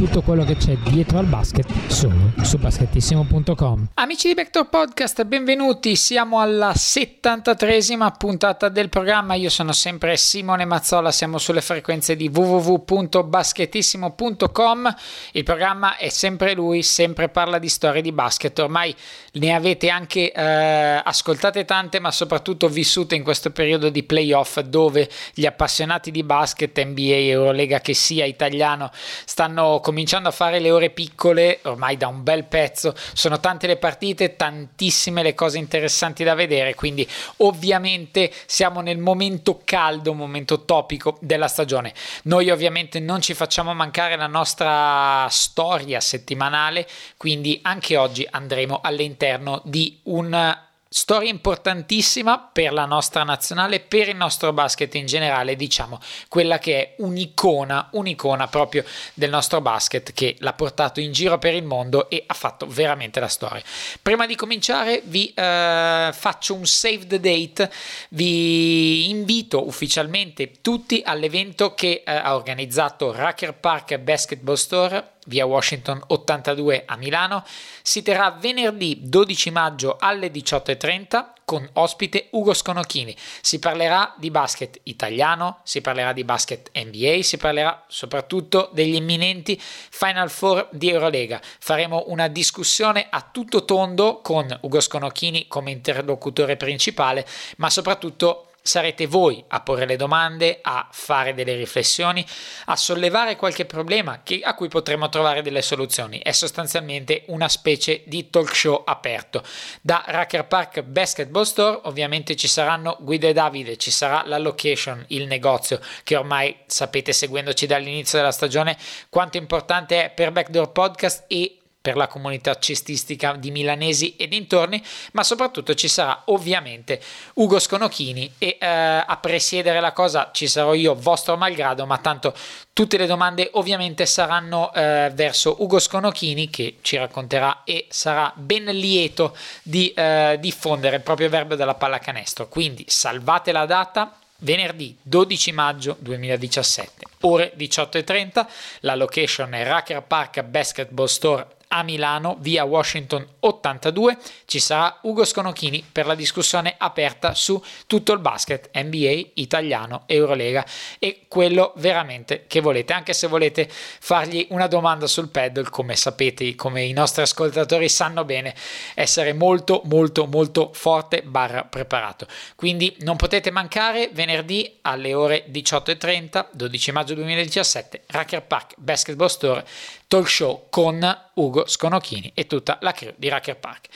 tutto quello che c'è dietro al basket solo su basketissimo.com. Amici di Backdoor Podcast, benvenuti, siamo alla 73esima puntata del programma, io sono sempre Simone Mazzola, siamo sulle frequenze di www.basketissimo.com, il programma è sempre lui, sempre parla di storie di basket, ormai ne avete anche eh, ascoltate tante, ma soprattutto vissute in questo periodo di playoff dove gli appassionati di basket, NBA, Eurolega che sia, italiano stanno cominciando a fare le ore piccole ormai da un bel pezzo sono tante le partite tantissime le cose interessanti da vedere quindi ovviamente siamo nel momento caldo momento topico della stagione. Noi ovviamente non ci facciamo mancare la nostra storia settimanale quindi anche oggi andremo all'interno di un Storia importantissima per la nostra nazionale, per il nostro basket in generale, diciamo, quella che è un'icona, un'icona proprio del nostro basket che l'ha portato in giro per il mondo e ha fatto veramente la storia. Prima di cominciare vi eh, faccio un save the date, vi invito ufficialmente tutti all'evento che eh, ha organizzato Racker Park Basketball Store via Washington 82 a Milano, si terrà venerdì 12 maggio alle 18.30 con ospite Ugo Sconocchini. Si parlerà di basket italiano, si parlerà di basket NBA, si parlerà soprattutto degli imminenti Final Four di Eurolega. Faremo una discussione a tutto tondo con Ugo Sconocchini come interlocutore principale, ma soprattutto sarete voi a porre le domande, a fare delle riflessioni, a sollevare qualche problema che, a cui potremo trovare delle soluzioni. È sostanzialmente una specie di talk show aperto. Da Racker Park Basketball Store ovviamente ci saranno Guido e Davide, ci sarà la location, il negozio che ormai sapete seguendoci dall'inizio della stagione quanto importante è per Backdoor Podcast e per la comunità cestistica di milanesi e dintorni, ma soprattutto ci sarà ovviamente Ugo Sconocchini e eh, a presiedere la cosa ci sarò io, vostro malgrado, ma tanto tutte le domande ovviamente saranno eh, verso Ugo Sconocchini che ci racconterà e sarà ben lieto di eh, diffondere il proprio verbo della pallacanestro. Quindi salvate la data, venerdì 12 maggio 2017, ore 18.30, la location è Racker Park Basketball Store a Milano, via Washington 82, ci sarà Ugo Sconocchini per la discussione aperta su tutto il basket NBA italiano, Eurolega e quello veramente che volete, anche se volete fargli una domanda sul paddle, come sapete, come i nostri ascoltatori sanno bene, essere molto molto molto forte barra preparato. Quindi non potete mancare venerdì alle ore 18.30, 12 maggio 2017, Racker Park Basketball Store talk show con Ugo Sconocchini e tutta la crew di Racker Park.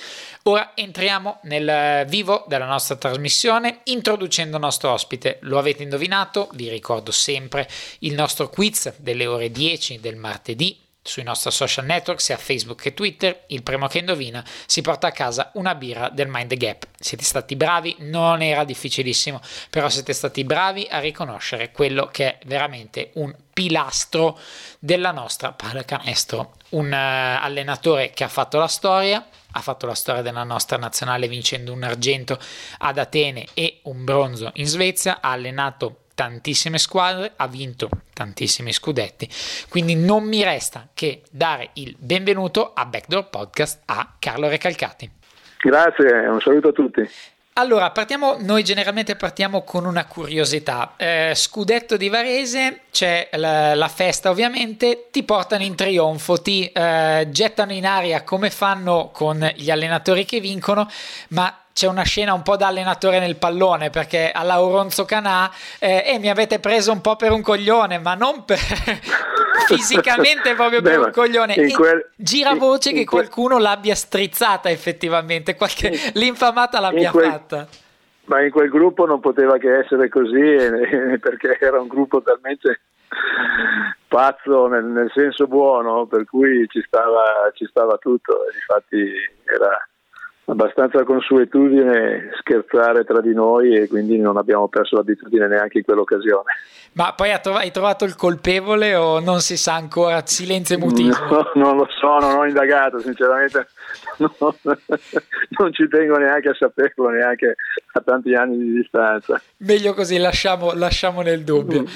Ora entriamo nel vivo della nostra trasmissione introducendo il nostro ospite. Lo avete indovinato, vi ricordo sempre il nostro quiz delle ore 10 del martedì sui nostri social network, sia Facebook che Twitter, il primo che indovina si porta a casa una birra del Mind Gap. Siete stati bravi, non era difficilissimo, però siete stati bravi a riconoscere quello che è veramente un pilastro della nostra pallacanestro. Un uh, allenatore che ha fatto la storia, ha fatto la storia della nostra nazionale vincendo un argento ad Atene e un bronzo in Svezia, ha allenato tantissime squadre, ha vinto tantissimi scudetti, quindi non mi resta che dare il benvenuto a Backdoor Podcast a Carlo Recalcati. Grazie, un saluto a tutti. Allora, partiamo, noi generalmente partiamo con una curiosità. Eh, scudetto di Varese, c'è la, la, festa ovviamente, ti portano in trionfo, ti eh, gettano in aria come fanno con gli allenatori che vincono, ma c'è una scena un po' da allenatore nel pallone perché alla Oronzo Canà eh, e mi avete preso un po' per un coglione, ma non per fisicamente proprio per Beh, un coglione. Quel, gira voce in, che in qualcuno l'abbia strizzata effettivamente, qualche, in, l'infamata l'abbia quel, fatta. Ma in quel gruppo non poteva che essere così eh, perché era un gruppo talmente pazzo nel, nel senso buono per cui ci stava, ci stava tutto, infatti era abbastanza consuetudine scherzare tra di noi e quindi non abbiamo perso l'abitudine neanche in quell'occasione. Ma poi hai trovato il colpevole o non si sa ancora? Silenzio e mutismo? No, non lo so, non ho indagato, sinceramente no, non ci tengo neanche a saperlo, neanche a tanti anni di distanza. Meglio così, lasciamo, lasciamo nel dubbio. Mm.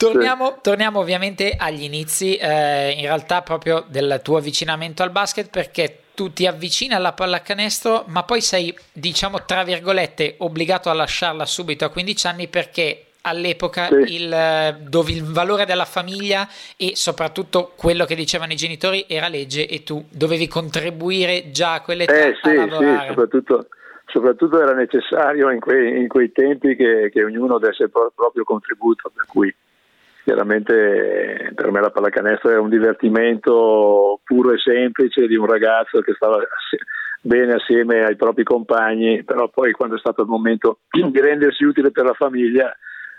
Torniamo, torniamo, ovviamente agli inizi, eh, in realtà proprio del tuo avvicinamento al basket, perché tu ti avvicini alla pallacanestro, ma poi sei, diciamo, tra virgolette, obbligato a lasciarla subito a 15 anni perché all'epoca sì. il, dove il valore della famiglia e soprattutto quello che dicevano i genitori era legge e tu dovevi contribuire già a quell'età eh, sì, a lavorare. Sì, soprattutto, soprattutto era necessario in quei, in quei tempi che, che, ognuno desse il proprio contributo, per cui chiaramente per me la pallacanestro era un divertimento puro e semplice di un ragazzo che stava bene assieme ai propri compagni, però poi quando è stato il momento di rendersi utile per la famiglia,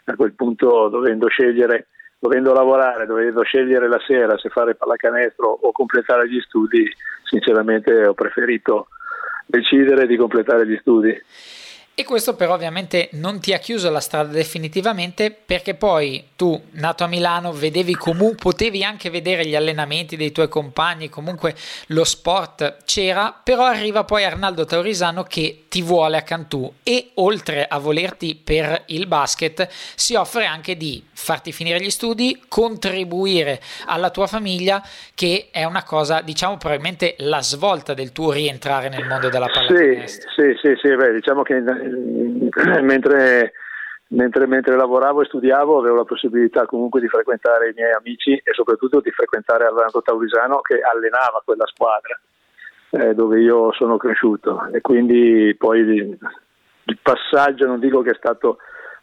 a quel punto dovendo scegliere, dovendo lavorare, dovendo scegliere la sera se fare pallacanestro o completare gli studi, sinceramente ho preferito decidere di completare gli studi. E questo però ovviamente non ti ha chiuso la strada definitivamente perché poi tu, nato a Milano, vedevi comunque, potevi anche vedere gli allenamenti dei tuoi compagni, comunque lo sport c'era, però arriva poi Arnaldo Taurisano che ti vuole a Cantù e oltre a volerti per il basket si offre anche di farti finire gli studi, contribuire alla tua famiglia che è una cosa, diciamo probabilmente la svolta del tuo rientrare nel mondo della pallacanestro. Sì, sì, sì, sì beh, diciamo che mentre, mentre, mentre, lavoravo e studiavo avevo la possibilità comunque di frequentare i miei amici e soprattutto di frequentare Arlando Taurisano che allenava quella squadra eh, dove io sono cresciuto e quindi poi il passaggio non dico che è stato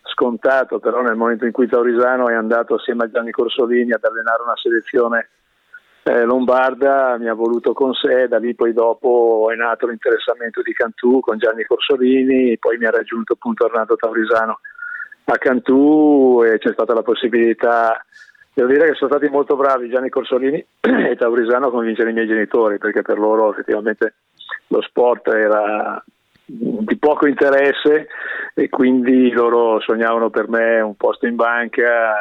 scontato, però nel momento in cui Taurisano è andato assieme a Gianni Corsolini ad allenare una selezione eh, Lombarda mi ha voluto con sé, da lì poi dopo è nato l'interessamento di Cantù con Gianni Corsolini, poi mi ha raggiunto appunto Arnaldo Taurisano a Cantù e c'è stata la possibilità, devo dire che sono stati molto bravi Gianni Corsolini e Taurisano a convincere i miei genitori perché per loro effettivamente lo sport era di poco interesse e quindi loro sognavano per me un posto in banca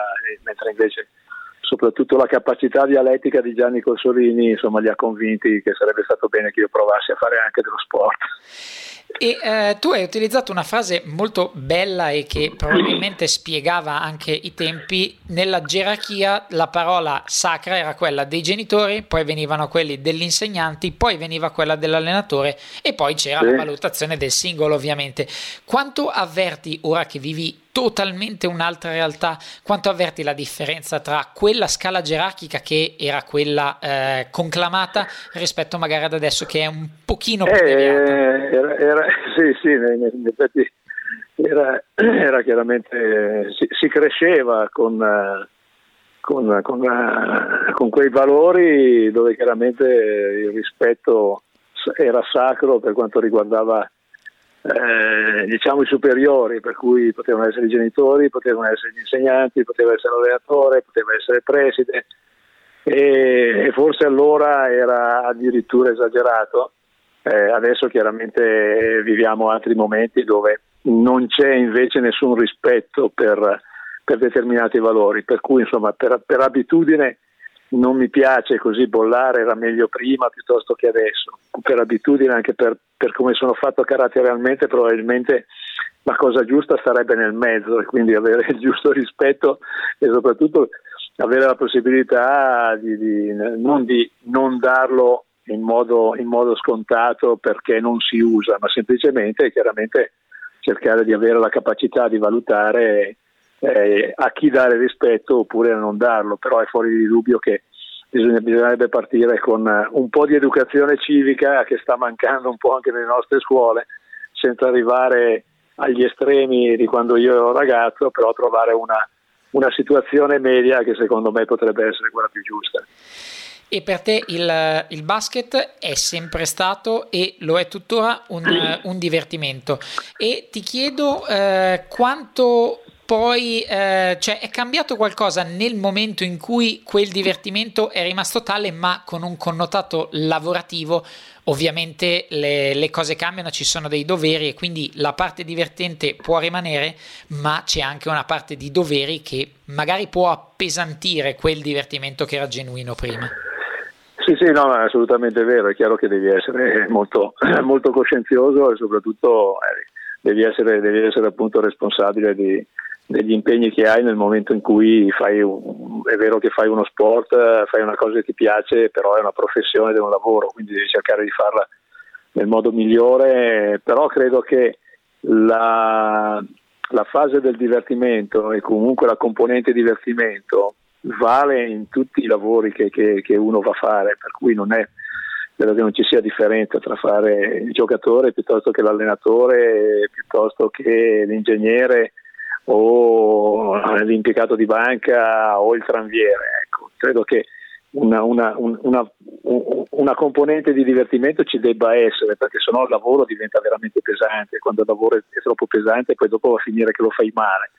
mentre invece soprattutto la capacità dialettica di Gianni Corsolini insomma, li ha convinti che sarebbe stato bene che io provassi a fare anche dello sport. E eh, tu hai utilizzato una frase molto bella e che probabilmente spiegava anche i tempi. Nella gerarchia la parola sacra era quella dei genitori, poi venivano quelli degli insegnanti, poi veniva quella dell'allenatore e poi c'era sì. la valutazione del singolo ovviamente. Quanto avverti ora che vivi totalmente un'altra realtà. Quanto avverti la differenza tra quella scala gerarchica che era quella eh, conclamata rispetto magari ad adesso che è un pochino più eh, era, era, Sì, sì, in effetti era, era chiaramente, si, si, cresceva con, con, con, con quei valori dove chiaramente il rispetto era sacro per quanto riguardava eh, diciamo i superiori, per cui potevano essere i genitori, potevano essere gli insegnanti, poteva essere l'allenatore, poteva essere il preside e, e forse allora era addirittura esagerato. Eh, adesso chiaramente viviamo altri momenti dove non c'è invece nessun rispetto per, per determinati valori, per cui insomma per, per abitudine non mi piace così bollare, era meglio prima piuttosto che adesso, per abitudine anche per, per come sono fatto caratterialmente probabilmente la cosa giusta sarebbe nel mezzo e quindi avere il giusto rispetto e soprattutto avere la possibilità di, di, non di non darlo in modo, in modo scontato perché non si usa, ma semplicemente chiaramente cercare di avere la capacità di valutare eh, a chi dare rispetto oppure a non darlo, però è fuori di dubbio che bisogna, bisognerebbe partire con eh, un po' di educazione civica che sta mancando un po' anche nelle nostre scuole, senza arrivare agli estremi di quando io ero ragazzo, però trovare una, una situazione media che secondo me potrebbe essere quella più giusta. E per te il, il, basket è sempre stato e lo è tuttora un, un divertimento. E ti chiedo eh, quanto poi eh, cioè, è cambiato qualcosa nel momento in cui quel divertimento è rimasto tale, ma con un connotato lavorativo. Ovviamente le, le, cose cambiano, ci sono dei doveri e quindi la parte divertente può rimanere, ma c'è anche una parte di doveri che magari può appesantire quel divertimento che era genuino prima. Sì, sì, no, è assolutamente vero, è chiaro che devi essere molto, molto coscienzioso e soprattutto eh, devi, essere, devi essere appunto responsabile di, degli impegni che hai nel momento in cui fai un, è vero che fai uno sport, fai una cosa che ti piace, però è una professione ed è un lavoro, quindi devi cercare di farla nel modo migliore, però credo che la, la fase del divertimento e comunque la componente divertimento vale in tutti i lavori che, che, che uno va a fare, per cui non è credo che non ci sia differenza tra fare il giocatore piuttosto che l'allenatore, piuttosto che l'ingegnere o l'impiegato di banca o il tranviere. Ecco, credo che una, una, una, una, componente di divertimento ci debba essere perché sennò il lavoro diventa veramente pesante quando il lavoro è troppo pesante poi dopo va a finire che lo fai male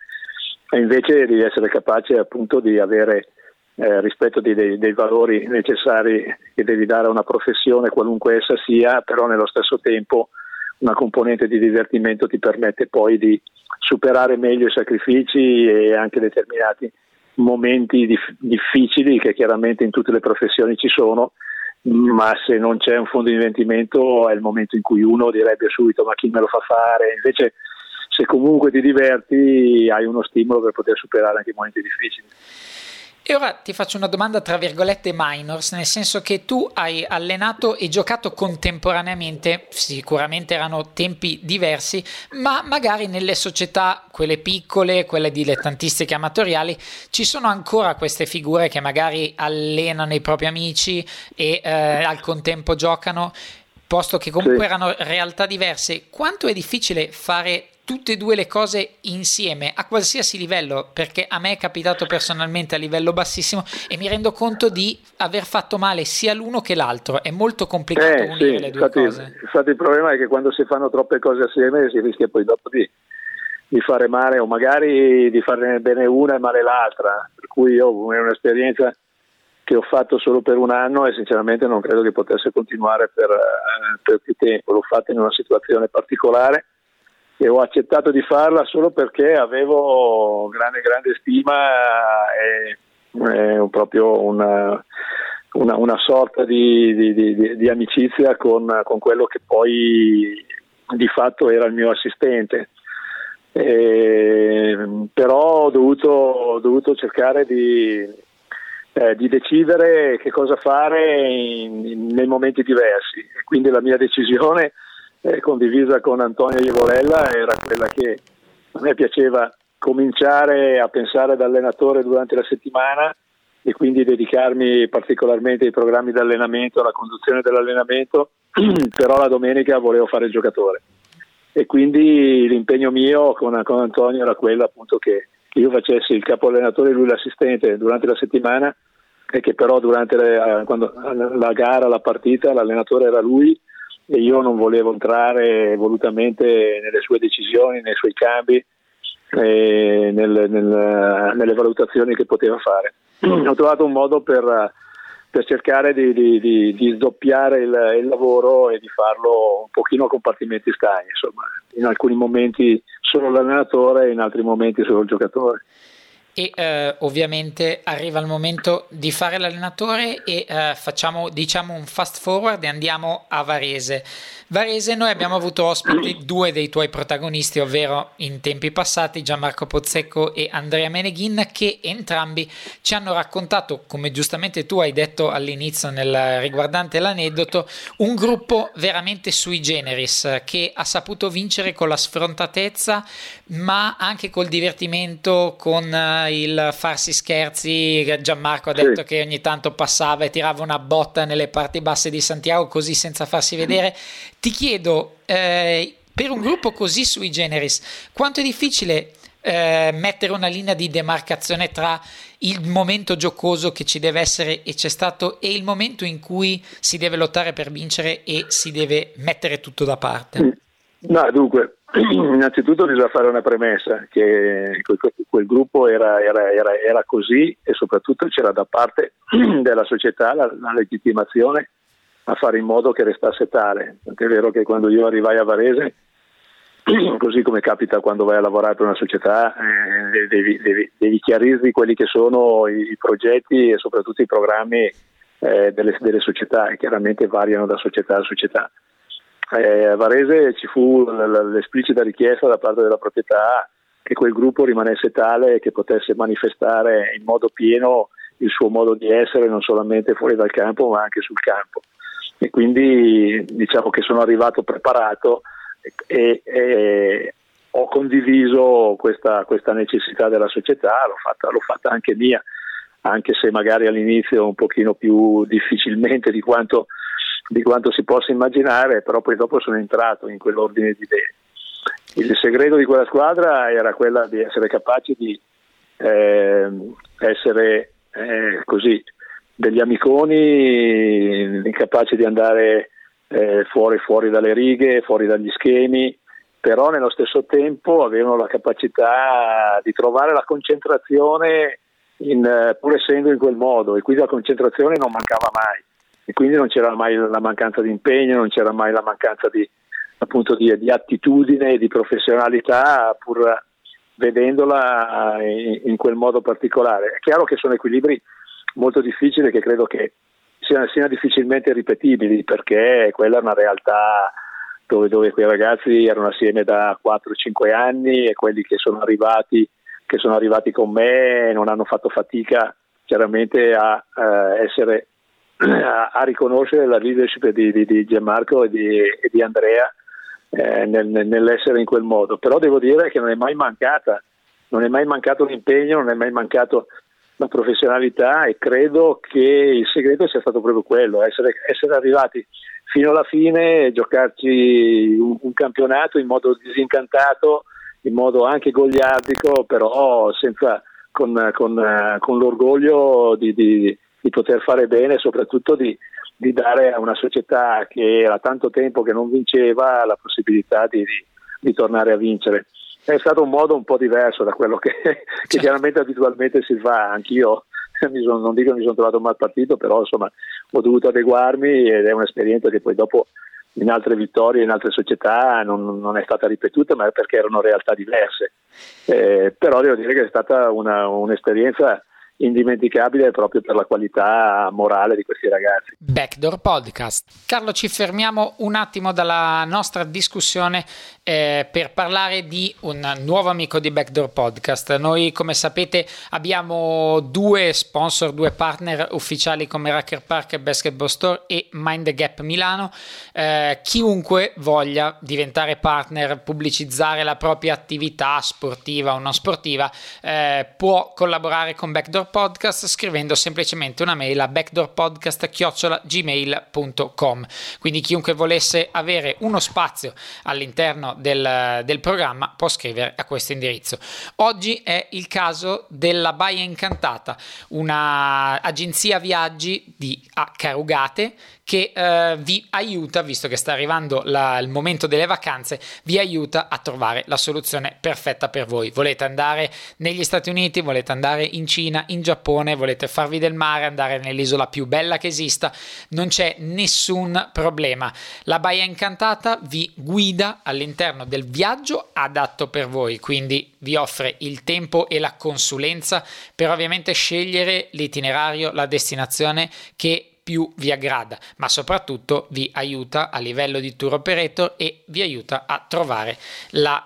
e invece devi essere capace appunto di avere eh, rispetto dei, dei, dei, valori necessari che devi dare a una professione qualunque essa sia, però nello stesso tempo una componente di divertimento ti permette poi di superare meglio i sacrifici e anche determinati momenti dif- difficili che chiaramente in tutte le professioni ci sono, ma se non c'è un fondo di divertimento è il momento in cui uno direbbe subito ma chi me lo fa fare, invece se comunque ti diverti hai uno stimolo per poter superare anche i momenti difficili. E ora ti faccio una domanda tra virgolette minors, nel senso che tu hai allenato e giocato contemporaneamente, sicuramente erano tempi diversi, ma magari nelle società, quelle piccole, quelle dilettantistiche amatoriali, ci sono ancora queste figure che magari allenano i propri amici e eh, al contempo giocano, posto che comunque sì. erano realtà diverse. Quanto è difficile fare tutte e due le cose insieme a qualsiasi livello, perché a me è capitato personalmente a livello bassissimo e mi rendo conto di aver fatto male sia l'uno che l'altro. È molto complicato eh, unire sì, le due infatti, cose. Infatti il problema è che quando si fanno troppe cose assieme si rischia poi dopo di, di fare male o magari di farne bene una e male l'altra. Per cui io è un'esperienza che ho fatto solo per un anno e sinceramente non credo che potesse continuare per, eh, per più tempo. L'ho fatto in una situazione particolare e ho accettato di farla solo perché avevo grande, grande stima e, e proprio una, una, una sorta di, di, di, di amicizia con, con, quello che poi di fatto era il mio assistente. E, però ho dovuto, ho dovuto cercare di, eh, di, decidere che cosa fare in, in, nei momenti diversi. E quindi la mia decisione eh, condivisa con Antonio Ievolella era quella che a me piaceva cominciare a pensare da allenatore durante la settimana e quindi dedicarmi particolarmente ai programmi di allenamento, alla conduzione dell'allenamento, però la domenica volevo fare il giocatore. E quindi l'impegno mio con, con Antonio era quello appunto che, io facessi il capo allenatore e lui l'assistente durante la settimana e che però durante le, quando, la gara, la partita, l'allenatore era lui e io non volevo entrare volutamente nelle sue decisioni, nei suoi cambi, nel, nel, nelle valutazioni che poteva fare. Ho trovato un modo per, per cercare di, di, di, di sdoppiare il, il, lavoro e di farlo un pochino a compartimenti stagni, insomma, in alcuni momenti solo l'allenatore, in altri momenti solo il giocatore e eh, ovviamente arriva il momento di fare l'allenatore e eh, facciamo diciamo un fast forward e andiamo a Varese. Varese noi abbiamo avuto ospiti due dei tuoi protagonisti, ovvero in tempi passati Gianmarco Pozzecco e Andrea Meneghin che entrambi ci hanno raccontato, come giustamente tu hai detto all'inizio nel riguardante l'aneddoto, un gruppo veramente sui generis che ha saputo vincere con la sfrontatezza ma anche col divertimento con eh, il farsi scherzi. Gianmarco ha detto sì. che ogni tanto passava e tirava una botta nelle parti basse di Santiago così senza farsi vedere. Ti chiedo, eh, per un gruppo così sui generis, quanto è difficile eh, mettere una linea di demarcazione tra il momento giocoso che ci deve essere e c'è stato e il momento in cui si deve lottare per vincere e si deve mettere tutto da parte? No, dunque, innanzitutto bisogna fare una premessa, che quel, gruppo era, era, era, era, così e soprattutto c'era da parte della società la, la, legittimazione a fare in modo che restasse tale. È vero che quando io arrivai a Varese, così come capita quando vai a lavorare per una società, eh, devi, devi, devi, chiarirti quelli che sono i, i, progetti e soprattutto i programmi eh, delle, delle società e chiaramente variano da società a società eh, a Varese ci fu l'esplicita richiesta da parte della proprietà che quel gruppo rimanesse tale che potesse manifestare in modo pieno il suo modo di essere non solamente fuori dal campo ma anche sul campo. E quindi diciamo che sono arrivato preparato e, e ho condiviso questa, questa, necessità della società, l'ho fatta, l'ho fatta anche mia anche se magari all'inizio un pochino più difficilmente di quanto di quanto si possa immaginare, però poi dopo sono entrato in quell'ordine di idee. Il segreto di quella squadra era quella di essere capaci di eh, essere eh, così degli amiconi, incapaci di andare eh, fuori, fuori dalle righe, fuori dagli schemi, però nello stesso tempo avevano la capacità di trovare la concentrazione in, eh, pur essendo in quel modo e quindi la concentrazione non mancava mai e quindi non c'era mai la mancanza di impegno, non c'era mai la mancanza di, appunto, di, di attitudine e di professionalità pur vedendola in, in, quel modo particolare. È chiaro che sono equilibri molto difficili che credo che siano, siano difficilmente ripetibili perché quella è una realtà dove, dove, quei ragazzi erano assieme da 4-5 anni e quelli che sono arrivati, che sono arrivati con me non hanno fatto fatica chiaramente a eh, essere a, a, riconoscere la leadership di, di, di Gianmarco e di, e di Andrea eh, nel, nell'essere in quel modo. Però devo dire che non è mai mancata, non è mai mancato l'impegno, non è mai mancato la professionalità e credo che il segreto sia stato proprio quello, essere, essere arrivati fino alla fine giocarci un, un, campionato in modo disincantato, in modo anche gogliardico, però senza, con, con, con l'orgoglio di, di di poter fare bene e soprattutto di, di, dare a una società che era tanto tempo che non vinceva la possibilità di, di, di tornare a vincere. È stato un modo un po' diverso da quello che, che certo. chiaramente abitualmente si fa, anch'io sono, non dico che mi sono trovato mal partito, però insomma ho dovuto adeguarmi ed è un'esperienza che poi dopo in altre vittorie, in altre società non, non è stata ripetuta, ma perché erano realtà diverse. Eh, però devo dire che è stata una, un'esperienza indimenticabile proprio per la qualità morale di questi ragazzi. Backdoor Podcast. Carlo, ci fermiamo un attimo dalla nostra discussione eh, per parlare di un nuovo amico di Backdoor Podcast. Noi, come sapete, abbiamo due sponsor, due partner ufficiali come Racker Park Basketball Store e Mind the Gap Milano. Eh, chiunque voglia diventare partner, pubblicizzare la propria attività sportiva o non sportiva, eh, può collaborare con Backdoor Podcast scrivendo semplicemente una mail a backdoorpodcast.gmail.com quindi chiunque volesse avere uno spazio all'interno del, del programma può scrivere a questo indirizzo. Oggi è il caso della Baia Incantata, un'agenzia viaggi di a Carugate che eh, vi aiuta, visto che sta arrivando la, il momento delle vacanze, vi aiuta a trovare la soluzione perfetta per voi. Volete andare negli Stati Uniti, volete andare in Cina, in Giappone, volete farvi del mare, andare nell'isola più bella che esista, non c'è nessun problema. La Baia Incantata vi guida all'interno del viaggio adatto per voi, quindi vi offre il tempo e la consulenza per ovviamente scegliere l'itinerario, la destinazione che più vi aggrada, ma soprattutto vi aiuta a livello di tour operator e vi aiuta a trovare la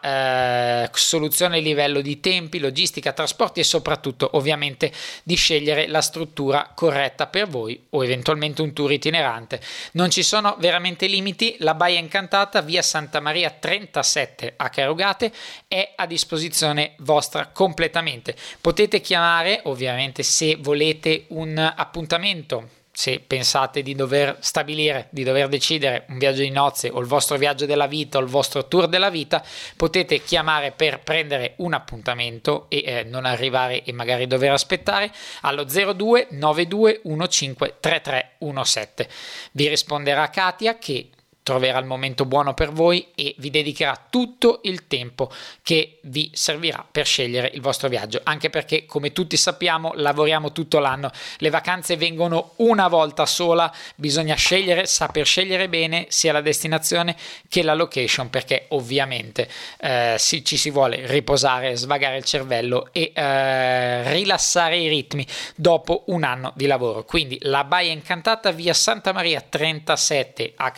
eh, soluzione a livello di tempi, logistica, trasporti e soprattutto ovviamente di scegliere la struttura corretta per voi o eventualmente un tour itinerante. Non ci sono veramente limiti, la Baia Incantata via Santa Maria 37 a Carugate è a disposizione vostra completamente. Potete chiamare ovviamente se volete un appuntamento se pensate di dover stabilire, di dover decidere un viaggio di nozze o il vostro viaggio della vita o il vostro tour della vita, potete chiamare per prendere un appuntamento e eh, non arrivare e magari dover aspettare allo 02 92 15 3317. Vi risponderà Katia che troverà il momento buono per voi e vi dedicherà tutto il tempo che vi servirà per scegliere il vostro viaggio, anche perché come tutti sappiamo lavoriamo tutto l'anno, le vacanze vengono una volta sola, bisogna scegliere, saper scegliere bene sia la destinazione che la location perché ovviamente eh, si, ci si vuole riposare, svagare il cervello e eh, rilassare i ritmi dopo un anno di lavoro. Quindi la Baia Incantata via Santa Maria 37 a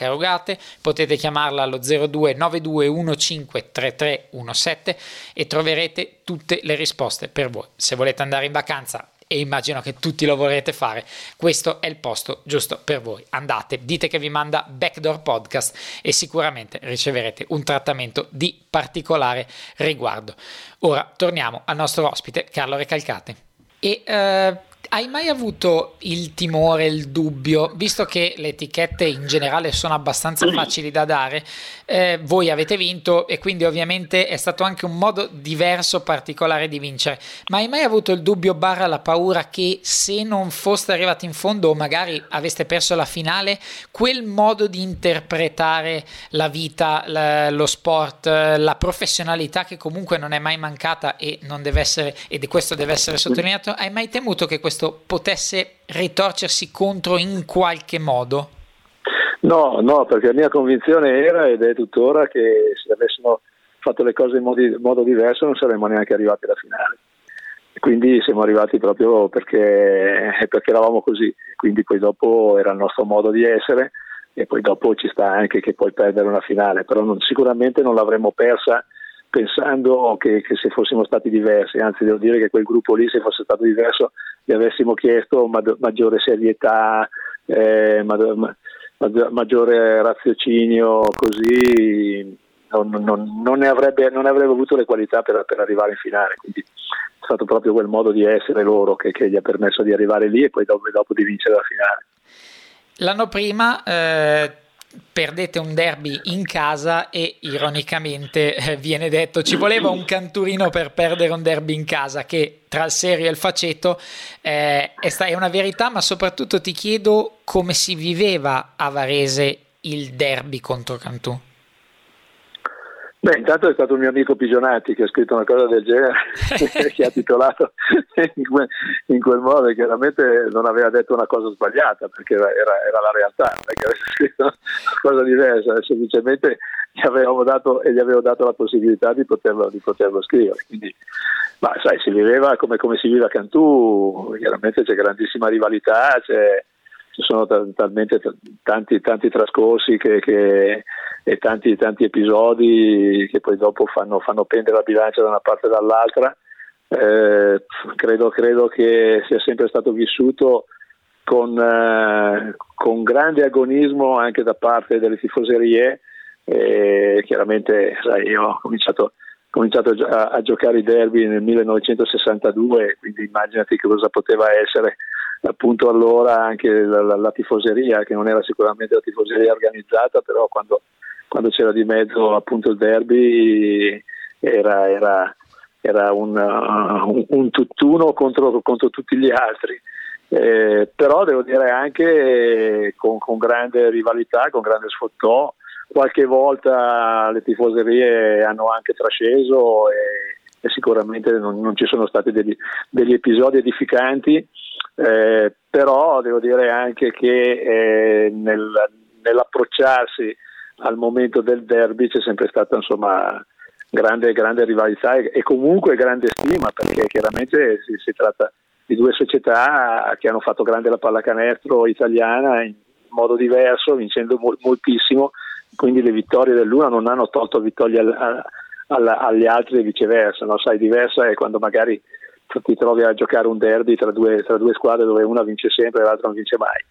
Carugate potete chiamarla allo 0292153317 e troverete tutte le risposte per voi. Se volete andare in vacanza e immagino che tutti lo vorrete fare, questo è il posto giusto per voi. Andate, dite che vi manda Backdoor Podcast e sicuramente riceverete un trattamento di particolare riguardo. Ora torniamo al nostro ospite Carlo Recalcate. E eh, hai mai avuto il timore, il dubbio, visto che le etichette in generale sono abbastanza facili da dare, eh, voi avete vinto e quindi ovviamente è stato anche un modo diverso, particolare di vincere, ma hai mai avuto il dubbio barra la paura che se non foste arrivati in fondo o magari aveste perso la finale, quel modo di interpretare la vita, la, lo sport, la professionalità che comunque non è mai mancata e non deve essere, ed questo deve essere sottolineato, hai mai temuto che questo questo potesse ritorcersi contro in qualche modo? No, no, perché la mia convinzione era ed è tuttora che se avessimo fatto le cose in modo, in modo diverso non saremmo neanche arrivati alla finale. Quindi siamo arrivati proprio perché, perché eravamo così, quindi poi dopo era il nostro modo di essere e poi dopo ci sta anche che puoi perdere una finale, però non, sicuramente non l'avremmo persa pensando che, che, se fossimo stati diversi, anzi devo dire che quel gruppo lì se fosse stato diverso gli avessimo chiesto maggiore serietà, eh, maggiore raziocinio, così non, non, non, ne avrebbe, non, avrebbe, avuto le qualità per, per, arrivare in finale. Quindi è stato proprio quel modo di essere loro che, che gli ha permesso di arrivare lì e poi dopo, dopo di vincere la finale. L'anno prima eh, perdete un derby in casa e ironicamente eh, viene detto ci voleva un canturino per perdere un derby in casa che tra il serio e il faceto eh, è, una verità ma soprattutto ti chiedo come si viveva a Varese il derby contro Cantù. Beh, intanto è stato un mio amico Pigionati che ha scritto una cosa del genere, che ha titolato in quel, in quel, modo e chiaramente non aveva detto una cosa sbagliata perché era, era la realtà, che avesse scritto una cosa diversa, semplicemente gli avevamo dato e gli avevo dato la possibilità di poterlo, di poterlo scrivere. Quindi, ma sai, si viveva come, come si vive a Cantù, chiaramente c'è grandissima rivalità, c'è ci sono t- talmente t- tanti, tanti trascorsi che, che, e tanti, tanti, episodi che poi dopo fanno, fanno, pendere la bilancia da una parte e dall'altra. Eh, credo, credo, che sia sempre stato vissuto con, eh, con grande agonismo anche da parte delle tifoserie. E chiaramente sai, io ho cominciato, cominciato a, giocare i derby nel 1962, quindi immaginati che cosa poteva essere appunto allora anche la, la, la, tifoseria, che non era sicuramente la tifoseria organizzata, però quando, quando c'era di mezzo appunto il derby era, era, era un, uh, un, un, tutt'uno contro, contro, tutti gli altri. Eh, però devo dire anche con, con, grande rivalità, con grande sfottò, qualche volta le tifoserie hanno anche trasceso e, e sicuramente non, non, ci sono stati degli, degli episodi edificanti eh, però devo dire anche che eh, nel, nell'approcciarsi al momento del derby c'è sempre stata insomma grande, grande rivalità e, e, comunque grande stima perché chiaramente si, si, tratta di due società che hanno fatto grande la pallacanestro italiana in modo diverso, vincendo mo- moltissimo, quindi le vittorie dell'una non hanno tolto vittorie al, al, agli altri e viceversa, no? sai diversa è quando magari ti trovi a giocare un derby tra due, tra due squadre dove una vince sempre e l'altra non vince mai.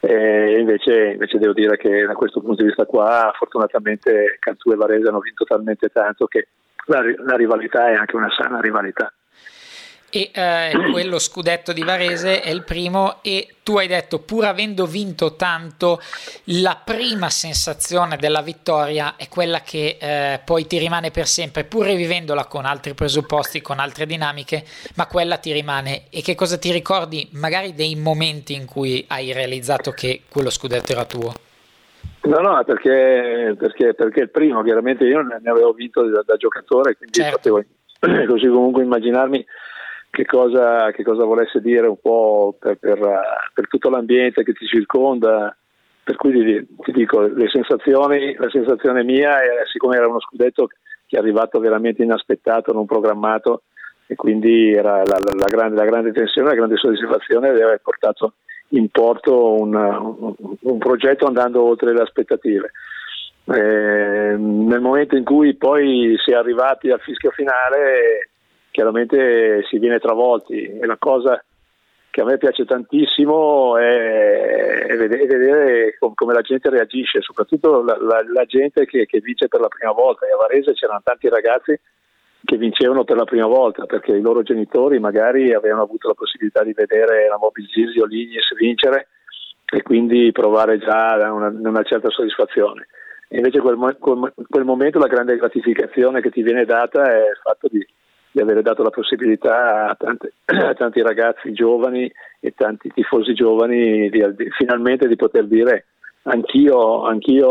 E invece, invece, devo dire che da questo punto di vista qua fortunatamente Cantù e Varese hanno vinto talmente tanto che la, la rivalità è anche una sana rivalità e eh, quello scudetto di Varese è il primo e tu hai detto pur avendo vinto tanto la prima sensazione della vittoria è quella che eh, poi ti rimane per sempre pur rivivendola con altri presupposti con altre dinamiche ma quella ti rimane e che cosa ti ricordi magari dei momenti in cui hai realizzato che quello scudetto era tuo No, no, perché, perché, perché il primo, chiaramente io ne avevo vinto da, da giocatore, quindi certo. potevo così comunque immaginarmi che cosa, che cosa, volesse dire un po' per, per, per, tutto l'ambiente che ti circonda. Per cui ti, dico, le sensazioni, la sensazione mia, è, siccome era uno scudetto che è arrivato veramente inaspettato, non programmato, e quindi era la, la, la, grande, la grande, tensione, la grande soddisfazione di aver portato in porto un, un, un progetto andando oltre le aspettative. Eh, nel momento in cui poi si è arrivati al fischio finale, chiaramente si viene travolti e la cosa che a me piace tantissimo è, è vedere come la gente reagisce, soprattutto la, la, la gente che, che, vince per la prima volta. E a Varese c'erano tanti ragazzi che vincevano per la prima volta perché i loro genitori magari avevano avuto la possibilità di vedere la Mobilgisi o l'Ignis vincere e quindi provare già una, una certa soddisfazione. Invece quel, quel, quel, momento la grande gratificazione che ti viene data è il fatto di, di avere dato la possibilità a, tante, a, tanti ragazzi giovani e tanti tifosi giovani di, di, finalmente di poter dire anch'io, anch'io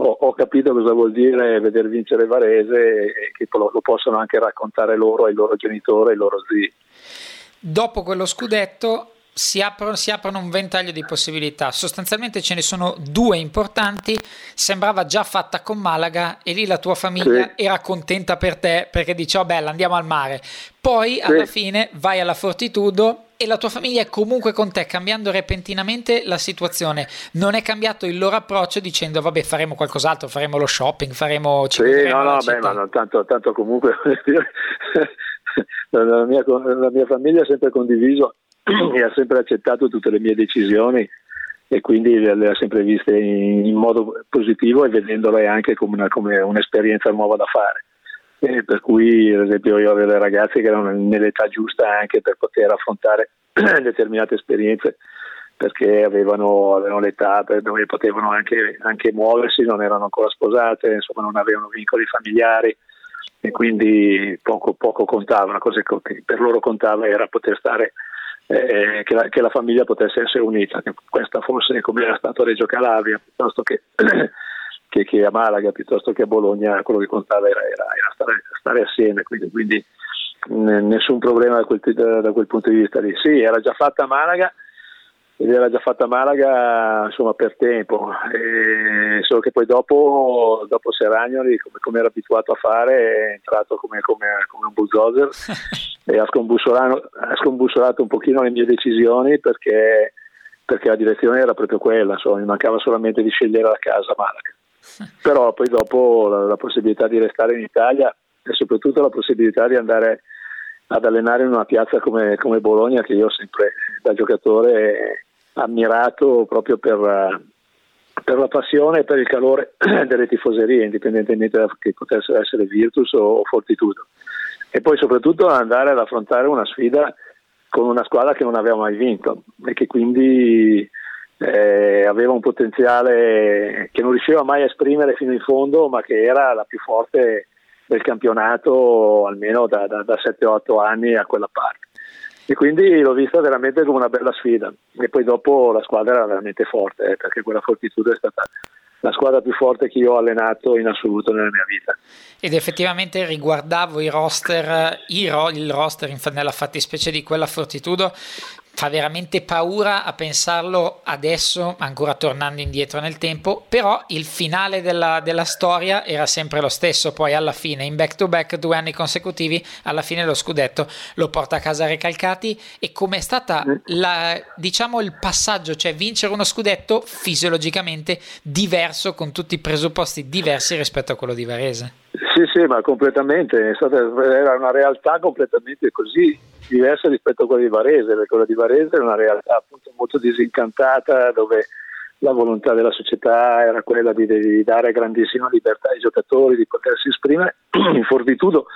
ho, ho, capito cosa vuol dire vedere vincere Varese e che lo, lo possono anche raccontare loro, ai loro genitori, ai loro zii. Dopo quello scudetto si aprono, si aprono, un ventaglio di possibilità. Sostanzialmente ce ne sono due importanti. Sembrava già fatta con Malaga e lì la tua famiglia sì. era contenta per te perché dice: Oh, bella, andiamo al mare. Poi sì. alla fine vai alla Fortitudo e la tua famiglia è comunque con te, cambiando repentinamente la situazione. Non è cambiato il loro approccio dicendo vabbè faremo qualcos'altro, faremo lo shopping, faremo... Sì, no, no, beh, ma no, tanto, tanto comunque la, mia, la mia famiglia ha sempre condiviso e ha sempre accettato tutte le mie decisioni e quindi le, ha sempre viste in, modo positivo e vedendole anche come, una, come un'esperienza nuova da fare. E per cui, ad esempio, io avevo delle ragazze che erano nell'età giusta anche per poter affrontare determinate esperienze perché avevano, avevano l'età dove potevano anche, anche, muoversi, non erano ancora sposate, insomma non avevano vincoli familiari e quindi poco, poco contava, una cosa che per loro contava era poter stare, eh, che, la, che, la, famiglia potesse essere unita, che questa fosse come era stato a Reggio Calabria piuttosto che che, che, a Malaga piuttosto che a Bologna quello che contava era, era, era stare, stare, assieme, quindi, quindi nessun problema da quel, da, da quel, punto di vista lì. Sì, era già fatta a Malaga ed era già fatta a Malaga insomma, per tempo, e solo che poi dopo, dopo Seragnoli, come, come, era abituato a fare, è entrato come, come, come un bulldozer e ha scombussolato, ha scombussolato un pochino le mie decisioni perché, perché la direzione era proprio quella, insomma, mi mancava solamente di scegliere la casa a Malaga però poi dopo la, la, possibilità di restare in Italia e soprattutto la possibilità di andare ad allenare in una piazza come, come Bologna che io ho sempre da giocatore ammirato proprio per, per, la passione e per il calore delle tifoserie, indipendentemente da che potessero essere Virtus o Fortitudo. E poi soprattutto andare ad affrontare una sfida con una squadra che non aveva mai vinto e che quindi eh, aveva un potenziale che non riusciva mai a esprimere fino in fondo, ma che era la più forte del campionato almeno da, da, da 7-8 anni a quella parte. E quindi l'ho vista veramente come una bella sfida. E poi dopo la squadra era veramente forte, eh, perché quella fortitudo è stata la squadra più forte che io ho allenato in assoluto nella mia vita. Ed effettivamente riguardavo i roster, il roster nella fattispecie di quella fortitudo, fa veramente paura a pensarlo adesso, ancora tornando indietro nel tempo, però il finale della, della, storia era sempre lo stesso, poi alla fine in back to back due anni consecutivi, alla fine lo scudetto lo porta a casa Recalcati. E com'è stata la, diciamo il passaggio, cioè vincere uno scudetto fisiologicamente diverso con tutti i presupposti diversi rispetto a quello di Varese. Sì, sì, ma completamente, stata, era una realtà completamente così diversa rispetto a quella di Varese, perché quella di Varese è una realtà appunto molto disincantata dove la volontà della società era quella di, di dare grandissima libertà ai giocatori, di potersi esprimere in fortitudo,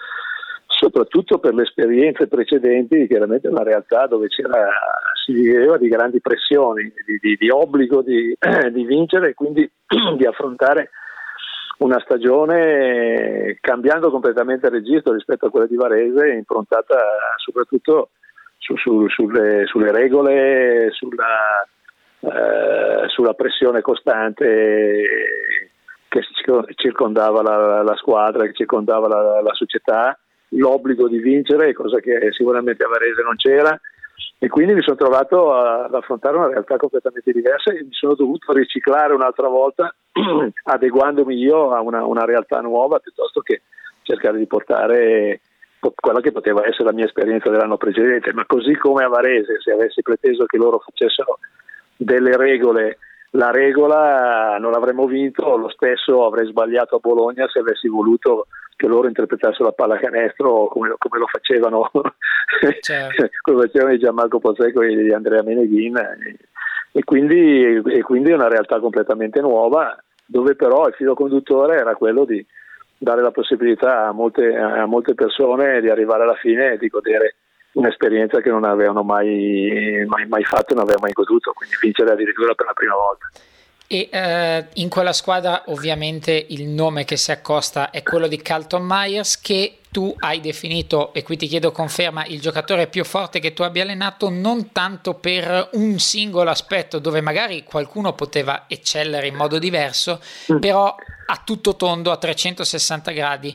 soprattutto per le esperienze precedenti, chiaramente è una realtà dove si viveva di grandi pressioni, di, di, di obbligo di vincere e quindi di affrontare una stagione cambiando completamente il registro rispetto a quella di Varese, improntata soprattutto su, su, sulle, sulle, regole, sulla, eh, sulla pressione costante che circondava la, la squadra, che circondava la, la, società, l'obbligo di vincere, cosa che sicuramente a Varese non c'era. E quindi mi sono trovato ad affrontare una realtà completamente diversa e mi sono dovuto riciclare un'altra volta, adeguandomi io a una, una realtà nuova piuttosto che cercare di portare quella che poteva essere la mia esperienza dell'anno precedente, ma così come a Varese, se avessi preteso che loro facessero delle regole, la regola non avremmo vinto, lo stesso avrei sbagliato a Bologna se avessi voluto che loro interpretassero la pallacanestro come, come lo facevano certo. come facevano Gianmarco Pozzeco e Andrea Meneghin e, e, quindi, e quindi è una realtà completamente nuova dove però il filo conduttore era quello di dare la possibilità a molte, a molte persone di arrivare alla fine e di godere un'esperienza che non avevano mai, mai, mai fatto e non avevano mai goduto, quindi vincere addirittura per la prima volta. E eh, in quella squadra ovviamente il nome che si accosta è quello di Carlton Myers che tu hai definito, e qui ti chiedo conferma, il giocatore più forte che tu abbia allenato non tanto per un singolo aspetto dove magari qualcuno poteva eccellere in modo diverso, mm. però a tutto tondo, a 360 gradi,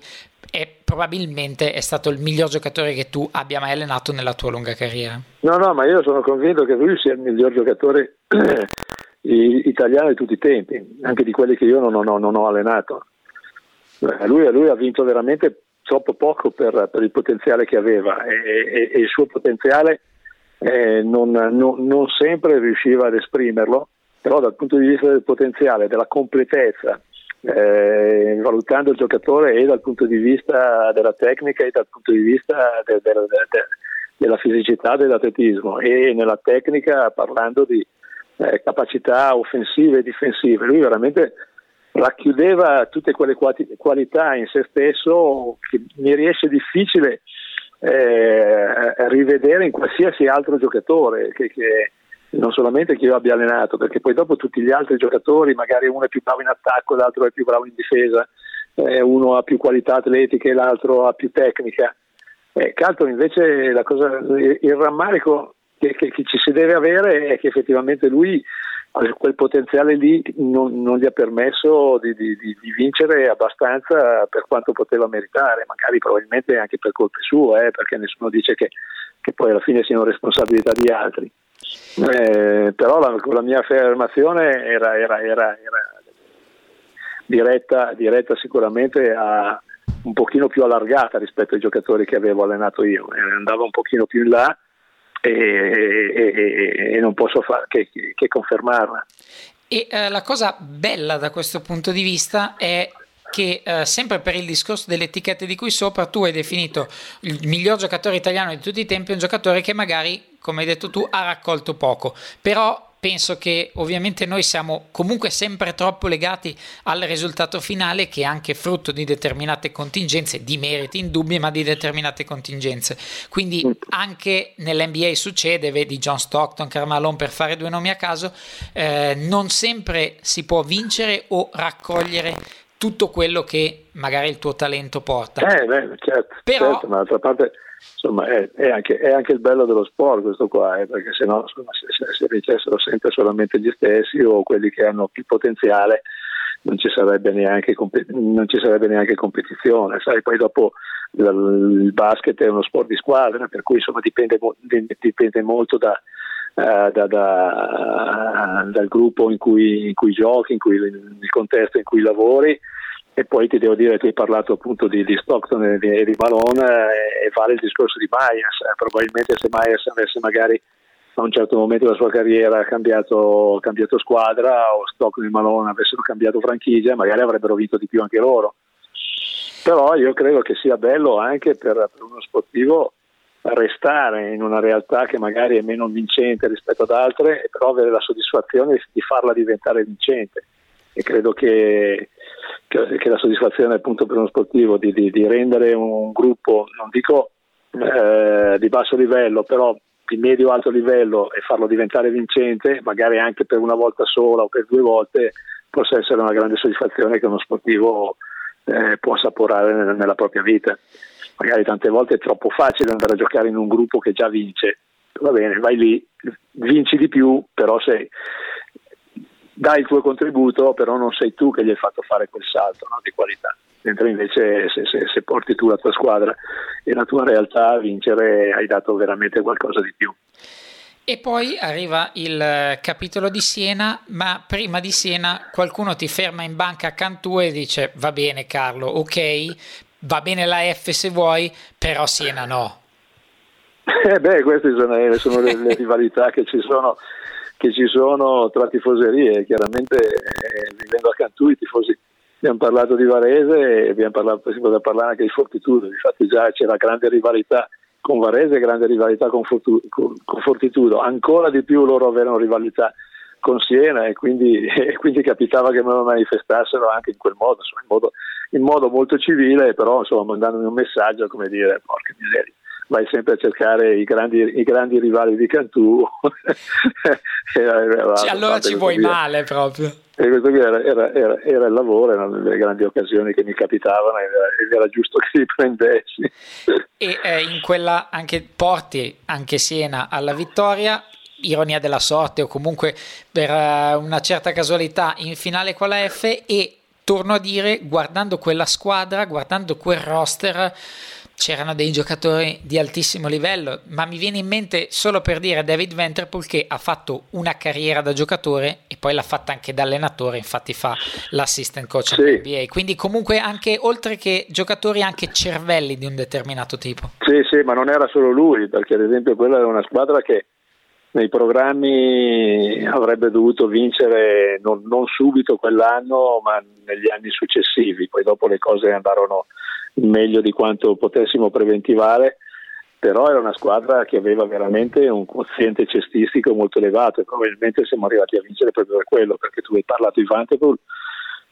e probabilmente è stato il miglior giocatore che tu abbia mai allenato nella tua lunga carriera. No, no, ma io sono convinto che lui sia il miglior giocatore italiano di tutti i tempi, anche di quelli che io non ho, non ho allenato. Eh, lui, lui, ha vinto veramente troppo poco per, per il potenziale che aveva e, e, e il suo potenziale eh, non, non, non, sempre riusciva ad esprimerlo, però dal punto di vista del potenziale, della completezza, eh, valutando il giocatore e dal punto di vista della tecnica e dal punto di vista de, de, de, della fisicità dell'atletismo e nella tecnica parlando di eh, capacità offensive e difensive. Lui veramente racchiudeva tutte quelle qualità in se stesso che mi riesce difficile eh, rivedere in qualsiasi altro giocatore che, che, non solamente che io abbia allenato, perché poi dopo tutti gli altri giocatori, magari uno è più bravo in attacco, l'altro è più bravo in difesa, eh, uno ha più qualità atletiche, l'altro ha più tecnica. Eh, Calton invece cosa, il rammarico che, che, che, ci si deve avere è che effettivamente lui quel potenziale lì non, non gli ha permesso di, di, di, vincere abbastanza per quanto poteva meritare, magari probabilmente anche per colpe sue, eh, perché nessuno dice che, che, poi alla fine siano responsabilità di altri. Eh, però la, la, mia affermazione era, era, era, era diretta, diretta, sicuramente a un pochino più allargata rispetto ai giocatori che avevo allenato io, eh, andava un pochino più in là e, e, e non posso fare che, che confermarla. E eh, la cosa bella da questo punto di vista è che eh, sempre per il discorso delle etichette di qui sopra tu hai definito il miglior giocatore italiano di tutti i tempi un giocatore che magari come hai detto tu ha raccolto poco però penso che ovviamente noi siamo comunque sempre troppo legati al risultato finale che è anche frutto di determinate contingenze, di meriti indubbi, ma di determinate contingenze. Quindi anche nell'NBA succede, vedi John Stockton, Carmelo per fare due nomi a caso, eh, non sempre si può vincere o raccogliere tutto quello che magari il tuo talento porta. Eh, beh, certo, Però, certo, ma d'altra parte insomma è, è, anche, è, anche, il bello dello sport questo qua, eh, perché sennò insomma, se, se vincessero sempre solamente gli stessi o quelli che hanno più potenziale non ci sarebbe neanche, ci sarebbe neanche competizione, sai, poi dopo il basket è uno sport di squadra, per cui insomma dipende, dipende molto da, Uh, da, da, dal gruppo in cui, in cui giochi, in cui, nel contesto in cui lavori e poi ti devo dire, tu hai parlato appunto di, di Stockton e di, di Malone e, e, vale il discorso di Myers. Eh, probabilmente se Myers avesse magari a un certo momento della sua carriera cambiato, cambiato squadra o Stockton e Malone avessero cambiato franchigia, magari avrebbero vinto di più anche loro. Però io credo che sia bello anche per, per uno sportivo restare in una realtà che magari è meno vincente rispetto ad altre, però avere la soddisfazione di farla diventare vincente. E credo che che, che la soddisfazione appunto per uno sportivo di, di, di rendere un gruppo, non dico eh, di basso livello, però di medio-alto livello e farlo diventare vincente, magari anche per una volta sola o per due volte, possa essere una grande soddisfazione che uno sportivo eh, può assaporare nella, propria vita. Magari tante volte è troppo facile andare a giocare in un gruppo che già vince, va bene, vai lì, vinci di più, però sei dai il tuo contributo, però non sei tu che gli hai fatto fare quel salto no, di qualità. Mentre invece se, se, se porti tu la tua squadra e la tua realtà a vincere hai dato veramente qualcosa di più. E poi arriva il eh, capitolo di Siena, ma prima di Siena qualcuno ti ferma in banca accanto e dice va bene Carlo, ok, va bene la F se vuoi, però Siena no. Eh beh, queste sono, sono le, le rivalità che ci sono che ci sono tra tifoserie, chiaramente eh, vivendo a Cantù i tifosi. Abbiamo parlato di Varese e abbiamo parlato, si poteva parlare anche di Fortitudo, infatti già c'era grande rivalità con Varese grande rivalità con, Fortu, con, con, Fortitudo, ancora di più loro avevano rivalità con Siena e quindi, e quindi capitava che me lo manifestassero anche in quel modo, insomma, in, modo in modo molto civile, però insomma mandandomi un messaggio come dire porca miseria vai sempre a cercare i grandi, i grandi rivali di Cantù. cioè, allora ci vuoi via. male proprio. E questo qui era, era, era, era, il lavoro, erano le grandi occasioni che mi capitavano ed era, giusto che li prendessi. E eh, in quella anche porti anche Siena alla vittoria, ironia della sorte o comunque per uh, una certa casualità in finale con la F e torno a dire guardando quella squadra, guardando quel roster c'erano dei giocatori di altissimo livello, ma mi viene in mente solo per dire David Venterpool che ha fatto una carriera da giocatore e poi l'ha fatta anche da allenatore, infatti fa l'assistant coach sì. NBA, quindi comunque anche oltre che giocatori anche cervelli di un determinato tipo. Sì, sì, ma non era solo lui, perché ad esempio quella era una squadra che nei programmi avrebbe dovuto vincere non, non subito quell'anno, ma negli anni successivi, poi dopo le cose andarono meglio di quanto potessimo preventivare, però era una squadra che aveva veramente un quoziente cestistico molto elevato e probabilmente siamo arrivati a vincere proprio per quello, perché tu hai parlato di Vanterpool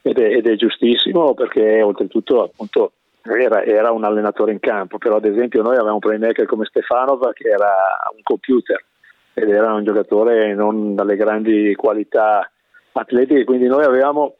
ed, ed è, giustissimo perché oltretutto appunto era, era, un allenatore in campo, però ad esempio noi avevamo un playmaker come Stefanova che era un computer ed era un giocatore non dalle grandi qualità atletiche, quindi noi avevamo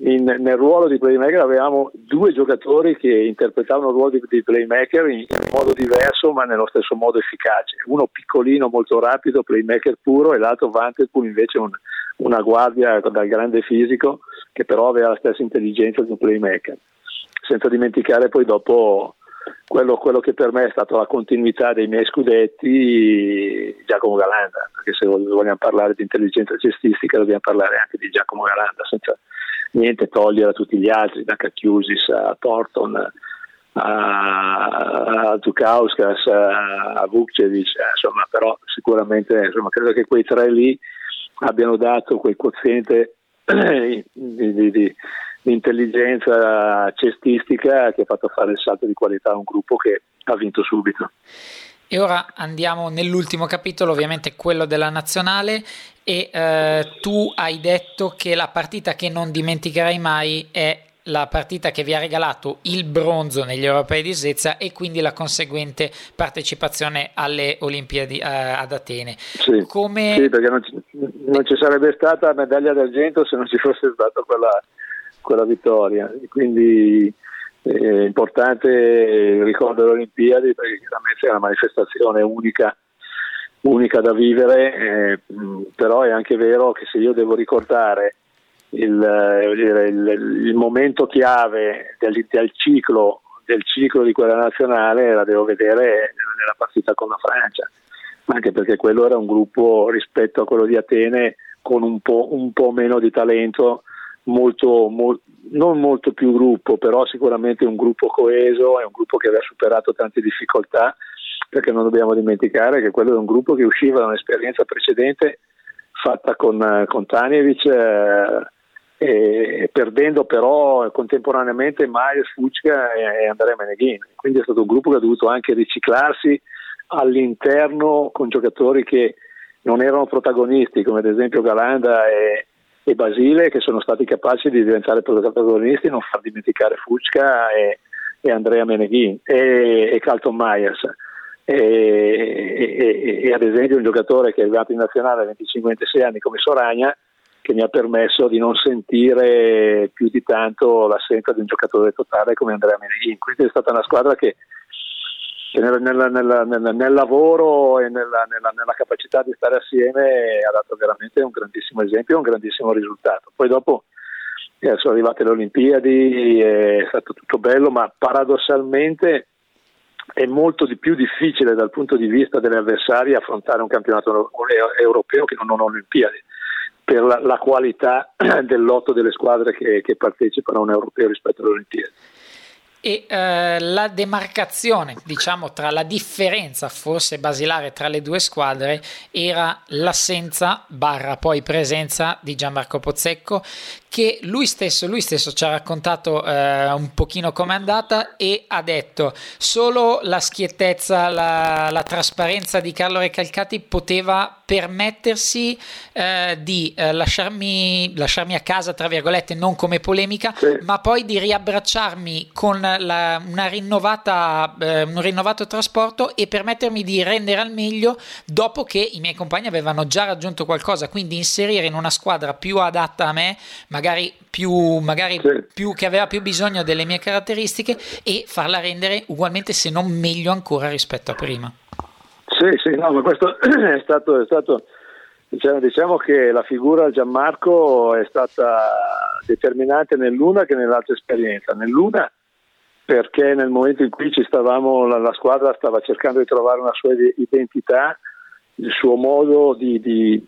in, nel ruolo di playmaker avevamo due giocatori che interpretavano il ruolo di, di playmaker in, in, modo diverso ma nello stesso modo efficace. Uno piccolino, molto rapido, playmaker puro e l'altro Vanterpool invece un, una guardia dal grande fisico che però aveva la stessa intelligenza di un playmaker. Senza dimenticare poi dopo quello, quello, che per me è stata la continuità dei miei scudetti, Giacomo Galanda, perché se vogliamo parlare di intelligenza cestistica dobbiamo parlare anche di Giacomo Galanda, senza, niente togliere a tutti gli altri, da Kakiusis a Thornton a, a Zukauskas, a, Vukcevic, insomma, però sicuramente insomma, credo che quei tre lì abbiano dato quel quoziente di, di, di, di, intelligenza cestistica che ha fatto fare il salto di qualità a un gruppo che ha vinto subito. E ora andiamo nell'ultimo capitolo, ovviamente quello della nazionale, e eh, tu hai detto che la partita che non dimenticherai mai è la partita che vi ha regalato il bronzo negli europei di Svezia e quindi la conseguente partecipazione alle Olimpiadi eh, ad Atene. Sì, Come... sì perché non ci, non ci, sarebbe stata la medaglia d'argento se non ci fosse stata quella, quella vittoria. Quindi è importante il ricordo delle Olimpiadi perché chiaramente è una manifestazione unica, unica da vivere, eh, però è anche vero che se io devo ricordare il, eh, il, il momento chiave del, del, ciclo, del, ciclo, di quella nazionale la devo vedere nella partita con la Francia, anche perché quello era un gruppo rispetto a quello di Atene con un po', un po meno di talento molto, molto, non molto più gruppo, però sicuramente un gruppo coeso, è un gruppo che aveva superato tante difficoltà, perché non dobbiamo dimenticare che quello è un gruppo che usciva da un'esperienza precedente fatta con, con Tanievic, eh, e, perdendo però contemporaneamente Myers, Fucca e, e Andrea Meneghin. Quindi è stato un gruppo che ha dovuto anche riciclarsi all'interno con giocatori che non erano protagonisti, come ad esempio Galanda e, e Basile che sono stati capaci di diventare protagonisti, non far dimenticare Fucca e, e Andrea Meneghin e, e Carlton Myers. E, e, e, ad esempio un giocatore che è arrivato in nazionale a 25-26 anni come Soragna che mi ha permesso di non sentire più di tanto l'assenza di un giocatore totale come Andrea Meneghin. Quindi è stata una squadra che nel, nel, nel, nel, lavoro e nella, nella, nella, capacità di stare assieme ha dato veramente un grandissimo esempio e un grandissimo risultato. Poi dopo eh, sono arrivate le Olimpiadi, è stato tutto bello, ma paradossalmente è molto di più difficile dal punto di vista degli avversari affrontare un campionato europeo che non Olimpiadi per la, la, qualità del lotto delle squadre che, che partecipano a un europeo rispetto alle Olimpiadi e eh, la demarcazione, diciamo, tra la differenza forse basilare tra le due squadre era l'assenza barra poi presenza di Gianmarco Pozzecco che lui stesso, lui stesso ci ha raccontato eh, un pochino com'è andata e ha detto solo la schiettezza, la, la trasparenza di Carlo Recalcati poteva permettersi eh, di eh, lasciarmi, lasciarmi, a casa, tra virgolette, non come polemica, sì. ma poi di riabbracciarmi con la, una rinnovata, eh, un rinnovato trasporto e permettermi di rendere al meglio dopo che i miei compagni avevano già raggiunto qualcosa, quindi inserire in una squadra più adatta a me, magari più, magari sì. più che aveva più bisogno delle mie caratteristiche e farla rendere ugualmente se non meglio ancora rispetto a prima. Sì, sì, no, ma questo è stato, è stato diciamo, diciamo, che la figura Gianmarco è stata determinante nell'una che nell'altra esperienza. Nell'una perché nel momento in cui stavamo, la, la squadra stava cercando di trovare una sua identità, il suo modo di, di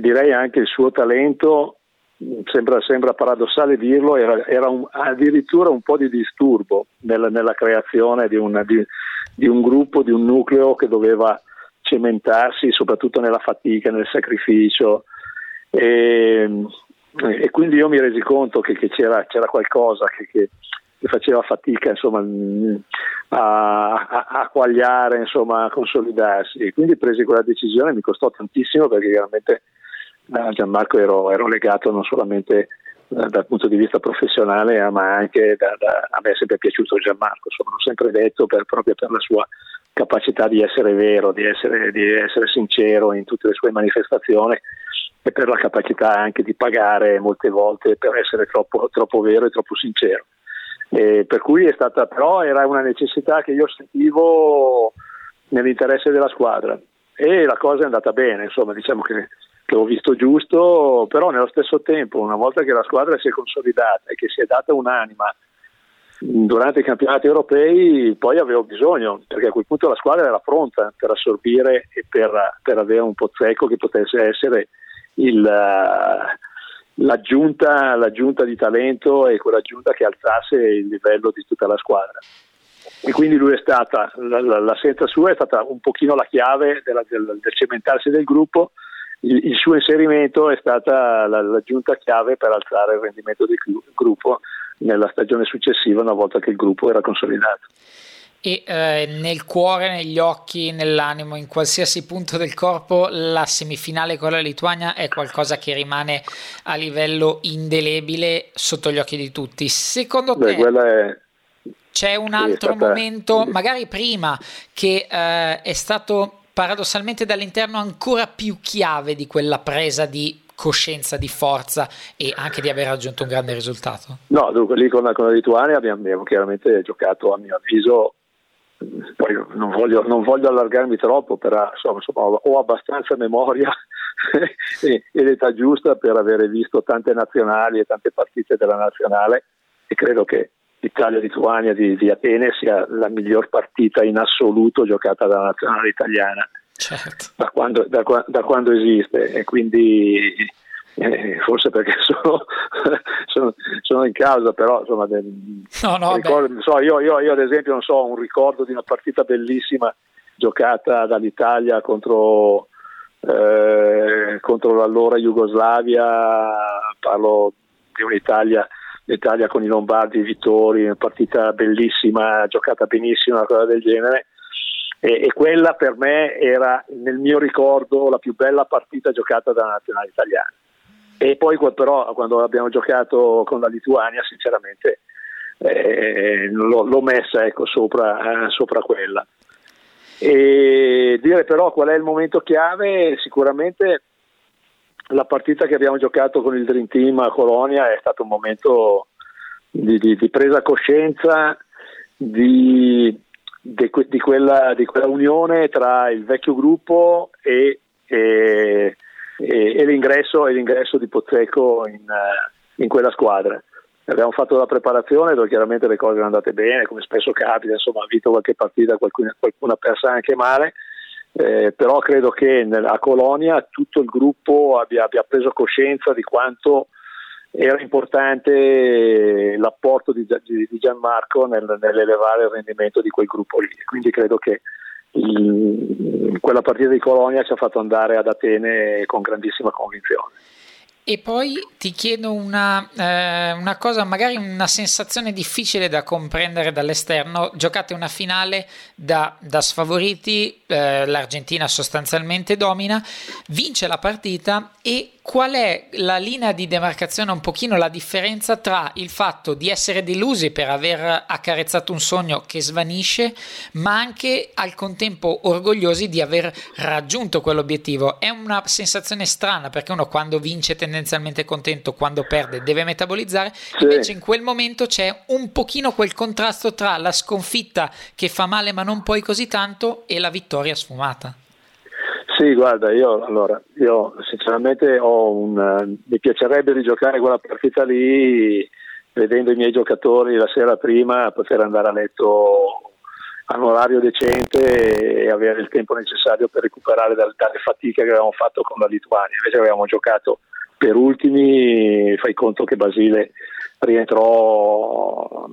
direi anche il suo talento sembra, sembra paradossale dirlo, era, era un, addirittura un po' di disturbo nella, nella creazione di, una, di, di, un gruppo, di un nucleo che doveva cementarsi soprattutto nella fatica, nel sacrificio. E, e quindi io mi resi conto che, che c'era, c'era, qualcosa che, che, che faceva fatica insomma, a, a, a, quagliare, insomma, a consolidarsi. E quindi presi quella decisione, mi costò tantissimo perché veramente a Gianmarco ero, ero legato non solamente eh, dal punto di vista professionale, ma anche da, da, a me è sempre piaciuto Gianmarco, insomma, l'ho sempre detto per, proprio per la sua capacità di essere vero, di essere, di essere, sincero in tutte le sue manifestazioni e per la capacità anche di pagare molte volte per essere troppo, troppo vero e troppo sincero. E per cui è stata, però era una necessità che io sentivo nell'interesse della squadra e la cosa è andata bene, insomma diciamo che che ho visto giusto, però nello stesso tempo, una volta che la squadra si è consolidata e che si è data un'anima durante i campionati europei, poi avevo bisogno, perché a quel punto la squadra era pronta per assorbire e per, per avere un pozzecco che potesse essere il, l'aggiunta, l'aggiunta di talento e quell'aggiunta che alzasse il livello di tutta la squadra. E quindi lui è stata, l'assenza sua è stata un pochino la chiave della, del, del, cementarsi del gruppo il, il suo inserimento è stata la, l'aggiunta chiave per alzare il rendimento del gruppo nella stagione successiva una volta che il gruppo era consolidato e eh, nel cuore, negli occhi, nell'animo, in qualsiasi punto del corpo, la semifinale con la Lituania è qualcosa che rimane a livello indelebile sotto gli occhi di tutti. Secondo Beh, te è... c'è un altro stata... momento, magari prima, che eh, è stato paradossalmente dall'interno ancora più chiave di quella presa di coscienza, di forza e anche di aver raggiunto un grande risultato? No, dunque lì con con la Lituania abbiamo, abbiamo, chiaramente giocato a mio avviso, poi non voglio, non voglio allargarmi troppo, però insomma, insomma, ho abbastanza memoria e, e l'età giusta per avere visto tante nazionali e tante partite della nazionale e credo che Italia-Lituania di, di, Atene sia la miglior partita in assoluto giocata dalla nazionale italiana. Certo. da, quando, da, da, quando, esiste. E quindi eh, forse perché sono, sono, sono, in causa però insomma no, no, ricordo, so, io, io, io, ad esempio non so un ricordo di una partita bellissima giocata dall'Italia contro, eh, contro l'allora Jugoslavia parlo di un'Italia l'Italia con i Lombardi, i Vittori, una partita bellissima, giocata benissimo, una cosa del genere. E, e, quella per me era nel mio ricordo la più bella partita giocata dalla nazionale italiana. E poi però quando abbiamo giocato con la Lituania, sinceramente eh, l'ho, l'ho, messa ecco, sopra, eh, sopra quella. E dire però qual è il momento chiave, sicuramente la partita che abbiamo giocato con il Dream Team a Colonia è stato un momento di, di, di presa coscienza, di, di, quella, di, quella, unione tra il vecchio gruppo e, e, e, l'ingresso, e l'ingresso, di Pozzecco in, in, quella squadra. Abbiamo fatto la preparazione dove chiaramente le cose sono andate bene, come spesso capita, insomma ha vinto qualche partita, qualcuna, qualcuna persa anche male, eh, però credo che a Colonia tutto il gruppo abbia, abbia preso coscienza di quanto era importante l'apporto di, di Gianmarco nel, nell'elevare il rendimento di quel gruppo lì. Quindi credo che il, quella partita di Colonia ci ha fatto andare ad Atene con grandissima convinzione. E poi ti chiedo una, eh, una, cosa, magari una sensazione difficile da comprendere dall'esterno. Giocate una finale da, da sfavoriti, eh, l'Argentina sostanzialmente domina, vince la partita e qual è la linea di demarcazione, un pochino la differenza tra il fatto di essere delusi per aver accarezzato un sogno che svanisce, ma anche al contempo orgogliosi di aver raggiunto quell'obiettivo. È una sensazione strana perché uno quando vince tendenzialmente contento, quando perde deve metabolizzare, sì. invece in quel momento c'è un pochino quel contrasto tra la sconfitta che fa male ma non poi così tanto e la vittoria sfumata. Sì, guarda, io, allora, io sinceramente un, mi piacerebbe rigiocare quella partita lì vedendo i miei giocatori la sera prima poter andare a letto a un orario decente e avere il tempo necessario per recuperare dalle, dalle fatiche che avevamo fatto con la Lituania. Invece avevamo giocato per ultimi, fai conto che Basile rientrò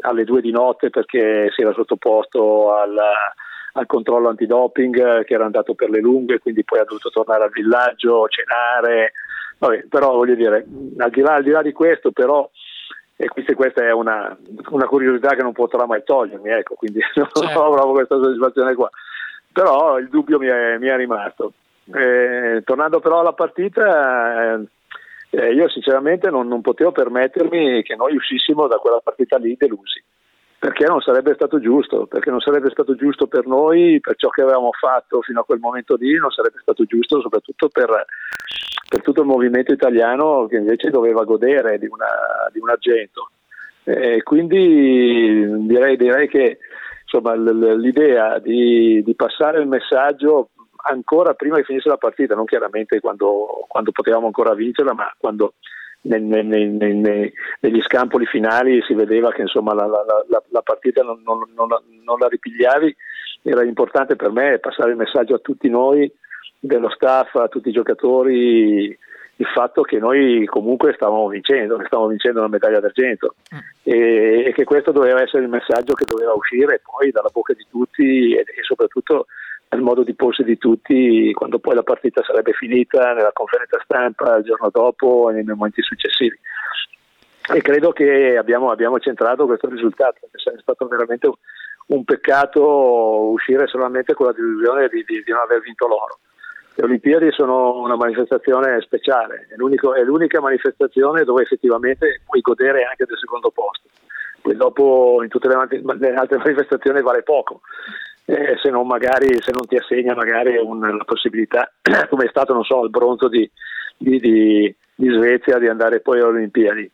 alle due di notte perché si era sottoposto alla al controllo antidoping eh, che era andato per le lunghe, quindi poi ha dovuto tornare al villaggio, cenare. Vabbè, però voglio dire, al di là, al di, là di questo, però, e questa, questa è una, una, curiosità che non potrà mai togliermi, ecco, quindi certo. non ho proprio questa soddisfazione qua. Però il dubbio mi è, mi è rimasto. Eh, tornando però alla partita, eh, eh, io sinceramente non, non, potevo permettermi che noi uscissimo da quella partita lì delusi perché non sarebbe stato giusto, perché non sarebbe stato giusto per noi, per ciò che avevamo fatto fino a quel momento lì, non sarebbe stato giusto soprattutto per, per tutto il movimento italiano che invece doveva godere di, una, di un argento. E quindi direi, direi che insomma, l'idea di, di, passare il messaggio ancora prima che finisse la partita, non chiaramente quando, quando potevamo ancora vincerla, ma quando nei, nei, nei, negli scampoli finali si vedeva che insomma, la, la, la, la, partita non, non, non, non, la ripigliavi, era importante per me passare il messaggio a tutti noi, dello staff, a tutti i giocatori, il fatto che noi comunque stavamo vincendo, che stavamo vincendo una medaglia d'argento mm. e, e, che questo doveva essere il messaggio che doveva uscire poi dalla bocca di tutti e, e soprattutto nel modo di porsi di tutti quando poi la partita sarebbe finita, nella conferenza stampa il giorno dopo e nei momenti successivi. E credo che abbiamo, abbiamo centrato questo risultato, perché sarebbe stato veramente un peccato uscire solamente con la delusione di, di, di non aver vinto l'oro. Le Olimpiadi sono una manifestazione speciale, è, è, l'unica manifestazione dove effettivamente puoi godere anche del secondo posto. Poi dopo in tutte le altre manifestazioni vale poco eh, se non magari se non ti assegna magari un, la possibilità, come è stato non so, il bronzo di, di, di, di Svezia di andare poi alle Olimpiadi.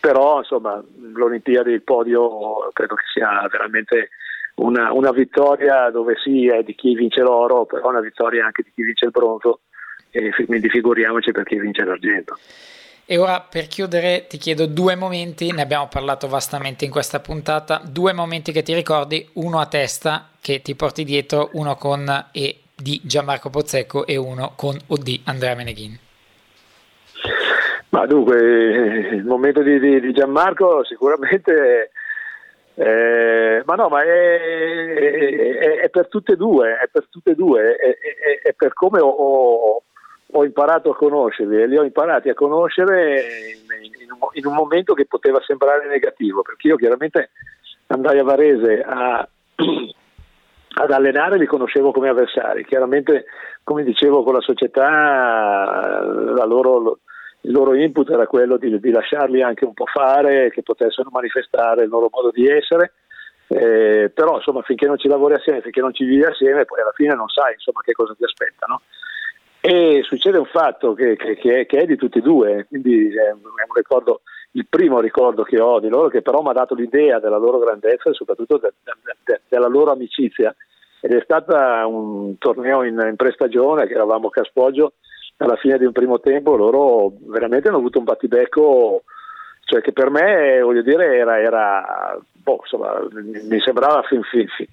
Però insomma l'Olimpiadi, il podio credo che sia veramente una, una, vittoria dove sì è di chi vince l'oro, però una vittoria anche di chi vince il bronzo e quindi figuriamoci per chi vince l'argento. E ora per chiudere ti chiedo due momenti, ne abbiamo parlato vastamente in questa puntata, due momenti che ti ricordi, uno a testa che ti porti dietro, uno con E di Gianmarco Pozzecco e uno con OD Andrea Meneghin. Ma dunque, il momento di, di, di Gianmarco sicuramente... Eh, ma no, ma è, è, è, per tutte e due, è per tutte e due, è, è per come ho, ho, imparato a conoscerli e li ho imparati a conoscere in, un, in, un, momento che poteva sembrare negativo, perché io chiaramente andai a Varese a, ad allenare li conoscevo come avversari, chiaramente come dicevo con la società la loro, il loro input era quello di, di, lasciarli anche un po' fare, che potessero manifestare il loro modo di essere. Eh, però insomma finché non ci lavori assieme, finché non ci vivi assieme, poi alla fine non sai insomma, che cosa ti aspetta. No? E succede un fatto che, che, che, è, che, è, di tutti e due, quindi è un, ricordo il primo ricordo che ho di loro, che però mi ha dato l'idea della loro grandezza e soprattutto de, de, de, della loro amicizia. Ed è stato un torneo in, in prestagione che eravamo a Caspoggio alla fine di un primo tempo, loro veramente hanno avuto un battibecco cioè che per me voglio dire era, era boh, insomma, mi sembrava fin, fin, fin,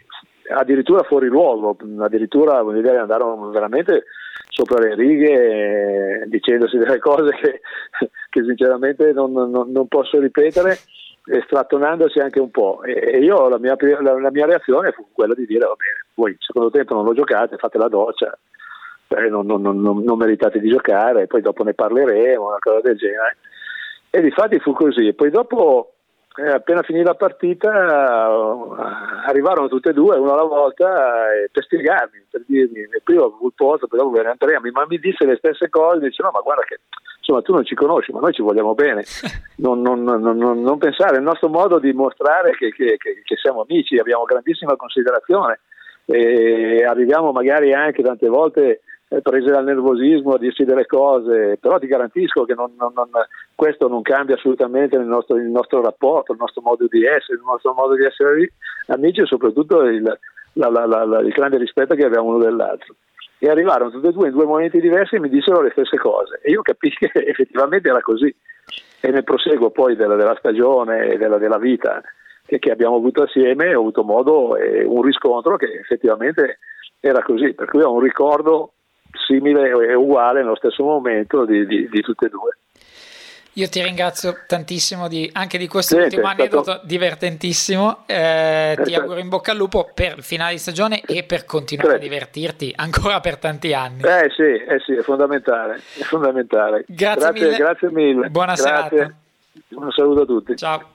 addirittura fuori luogo, addirittura voglio dire, andarono veramente sopra le righe eh, dicendosi delle cose che, che sinceramente non, non, non, posso ripetere strattonandosi anche un po' e io la mia, la, la mia, reazione fu quella di dire va bene, voi il secondo tempo non lo giocate, fate la doccia eh, non, non, meritate di giocare poi dopo ne parleremo, una cosa del genere. E di fatti fu così. Poi dopo eh, appena finì la partita uh, arrivarono tutte e due, uno alla volta, eh, per spiegarmi, per dirmi, prima posto, poi dopo ve ne entriamo, ma mi disse le stesse cose, dice no ma guarda che insomma tu non ci conosci, ma noi ci vogliamo bene, non, non, non, non pensare, il nostro modo di mostrare che, che, che, che siamo amici, abbiamo grandissima considerazione e arriviamo magari anche tante volte prese dal nervosismo a dirsi delle cose, però ti garantisco che non, non, non, questo non cambia assolutamente il nostro, il nostro, rapporto, il nostro modo di essere, il nostro modo di essere amici e soprattutto il, la, la, la, il grande rispetto che abbiamo uno dell'altro. E arrivarono tutti e due in due momenti diversi e mi dissero le stesse cose e io capii che effettivamente era così. E nel proseguo poi della, della stagione e della, della vita che, che, abbiamo avuto assieme ho avuto modo e un riscontro che effettivamente era così, per cui ho un ricordo simile e uguale nello stesso momento di, di, di tutte e due. Io ti ringrazio tantissimo di, anche di questo Niente, ultimo aneddoto stato... divertentissimo. Eh, ti auguro in bocca al lupo per il finale di stagione e per continuare Credo. a divertirti ancora per tanti anni. Eh sì, eh sì è fondamentale. È fondamentale. Grazie, grazie, mille. grazie mille. Buona grazie. serata. Un saluto a tutti. Ciao.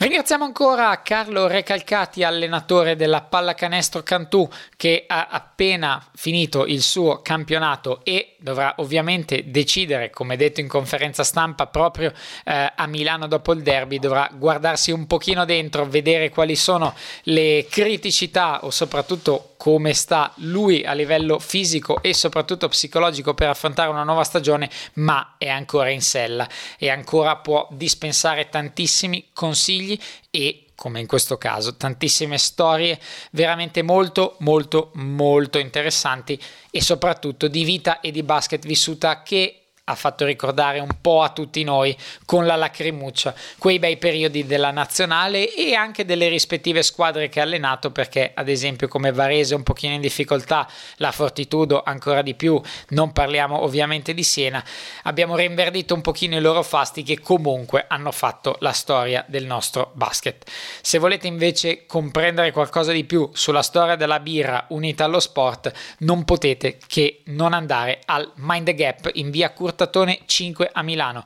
Ringraziamo ancora Carlo Recalcati, allenatore della pallacanestro Cantù, che ha appena finito il suo campionato e dovrà ovviamente decidere, come detto in conferenza stampa, proprio eh, a Milano dopo il derby, dovrà guardarsi un pochino dentro, vedere quali sono le criticità o soprattutto come sta lui a livello fisico e soprattutto psicologico per affrontare una nuova stagione, ma è ancora in sella e ancora può dispensare tantissimi consigli e come in questo caso, tantissime storie veramente molto molto molto interessanti e soprattutto di vita e di basket vissuta che ha fatto ricordare un po' a tutti noi con la lacrimuccia quei bei periodi della nazionale e anche delle rispettive squadre che ha allenato perché ad esempio come Varese un pochino in difficoltà, la Fortitudo ancora di più, non parliamo ovviamente di Siena, abbiamo rinverdito un pochino i loro fasti che comunque hanno fatto la storia del nostro basket. Se volete invece comprendere qualcosa di più sulla storia della birra unita allo sport, non potete che non andare al Mind the Gap in via Curta Portatone 5 a Milano.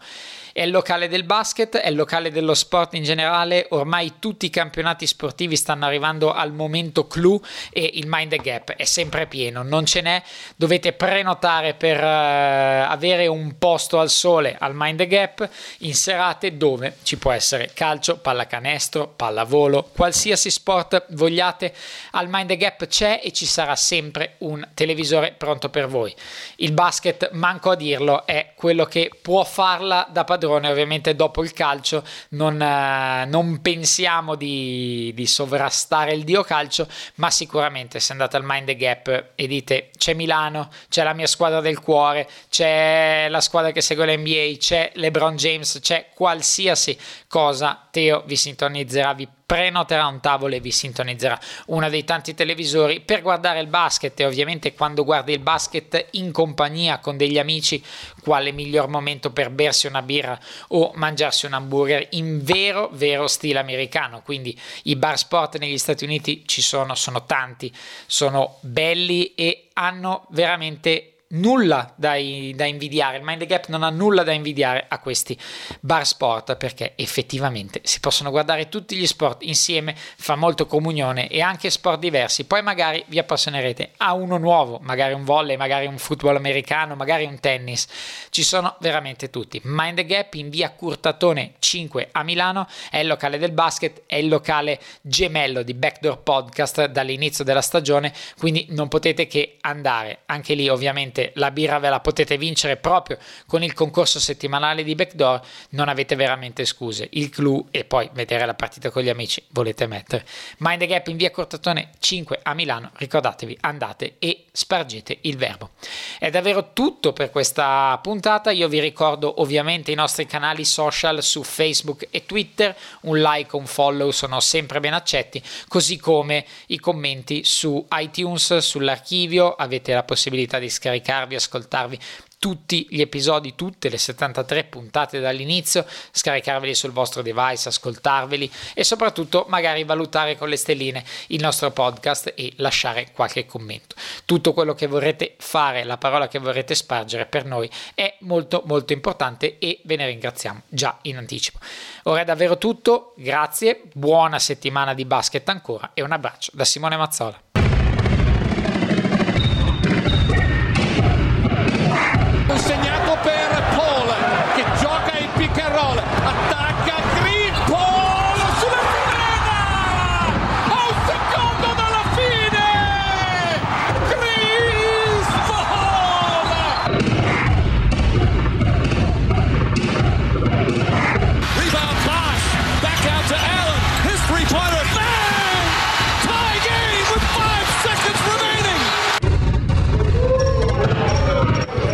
È il locale del basket, è il locale dello sport in generale, ormai tutti i campionati sportivi stanno arrivando al momento clou e il Mind the Gap è sempre pieno, non ce n'è, dovete prenotare per uh, avere un posto al sole al Mind the Gap in serate dove ci può essere calcio, pallacanestro, pallavolo, qualsiasi sport vogliate, al Mind the Gap c'è e ci sarà sempre un televisore pronto per voi. Il basket, manco a dirlo, è quello che può farla da padrone padrone, ovviamente dopo il calcio non, eh, non pensiamo di, di, sovrastare il dio calcio, ma sicuramente se andate al Mind the Gap e dite c'è Milano, c'è la mia squadra del cuore, c'è la squadra che segue l'NBA, c'è LeBron James, c'è qualsiasi cosa, Teo vi sintonizzerà, vi prenoterà un tavolo e vi sintonizzerà uno dei tanti televisori per guardare il basket e ovviamente quando guardi il basket in compagnia con degli amici quale miglior momento per bersi una birra o mangiarsi un hamburger in vero vero stile americano. Quindi i bar sport negli Stati Uniti ci sono sono tanti sono belli e hanno veramente nulla da, da, invidiare, il Mind Gap non ha nulla da invidiare a questi bar sport perché effettivamente si possono guardare tutti gli sport insieme, fa molto comunione e anche sport diversi, poi magari vi appassionerete a uno nuovo, magari un volley, magari un football americano, magari un tennis, ci sono veramente tutti. Mind Gap in via Curtatone 5 a Milano è il locale del basket, è il locale gemello di Backdoor Podcast dall'inizio della stagione, quindi non potete che andare, anche lì ovviamente ovviamente la birra ve la potete vincere proprio con il concorso settimanale di Backdoor, non avete veramente scuse. Il clou e poi vedere la partita con gli amici volete mettere. Mind the Gap in via Cortatone 5 a Milano, ricordatevi, andate e spargete il verbo. È davvero tutto per questa puntata, io vi ricordo ovviamente i nostri canali social su Facebook e Twitter, un like, un follow sono sempre ben accetti, così come i commenti su iTunes, sull'archivio, avete la possibilità di scaricarvi, ascoltarvi tutti gli episodi, tutte le 73 puntate dall'inizio, scaricarveli sul vostro device, ascoltarveli e soprattutto magari valutare con le stelline il nostro podcast e lasciare qualche commento. Tutto quello che vorrete fare, la parola che vorrete spargere per noi è molto molto importante e ve ne ringraziamo già in anticipo. Ora è davvero tutto, grazie, buona settimana di basket ancora e un abbraccio da Simone Mazzola.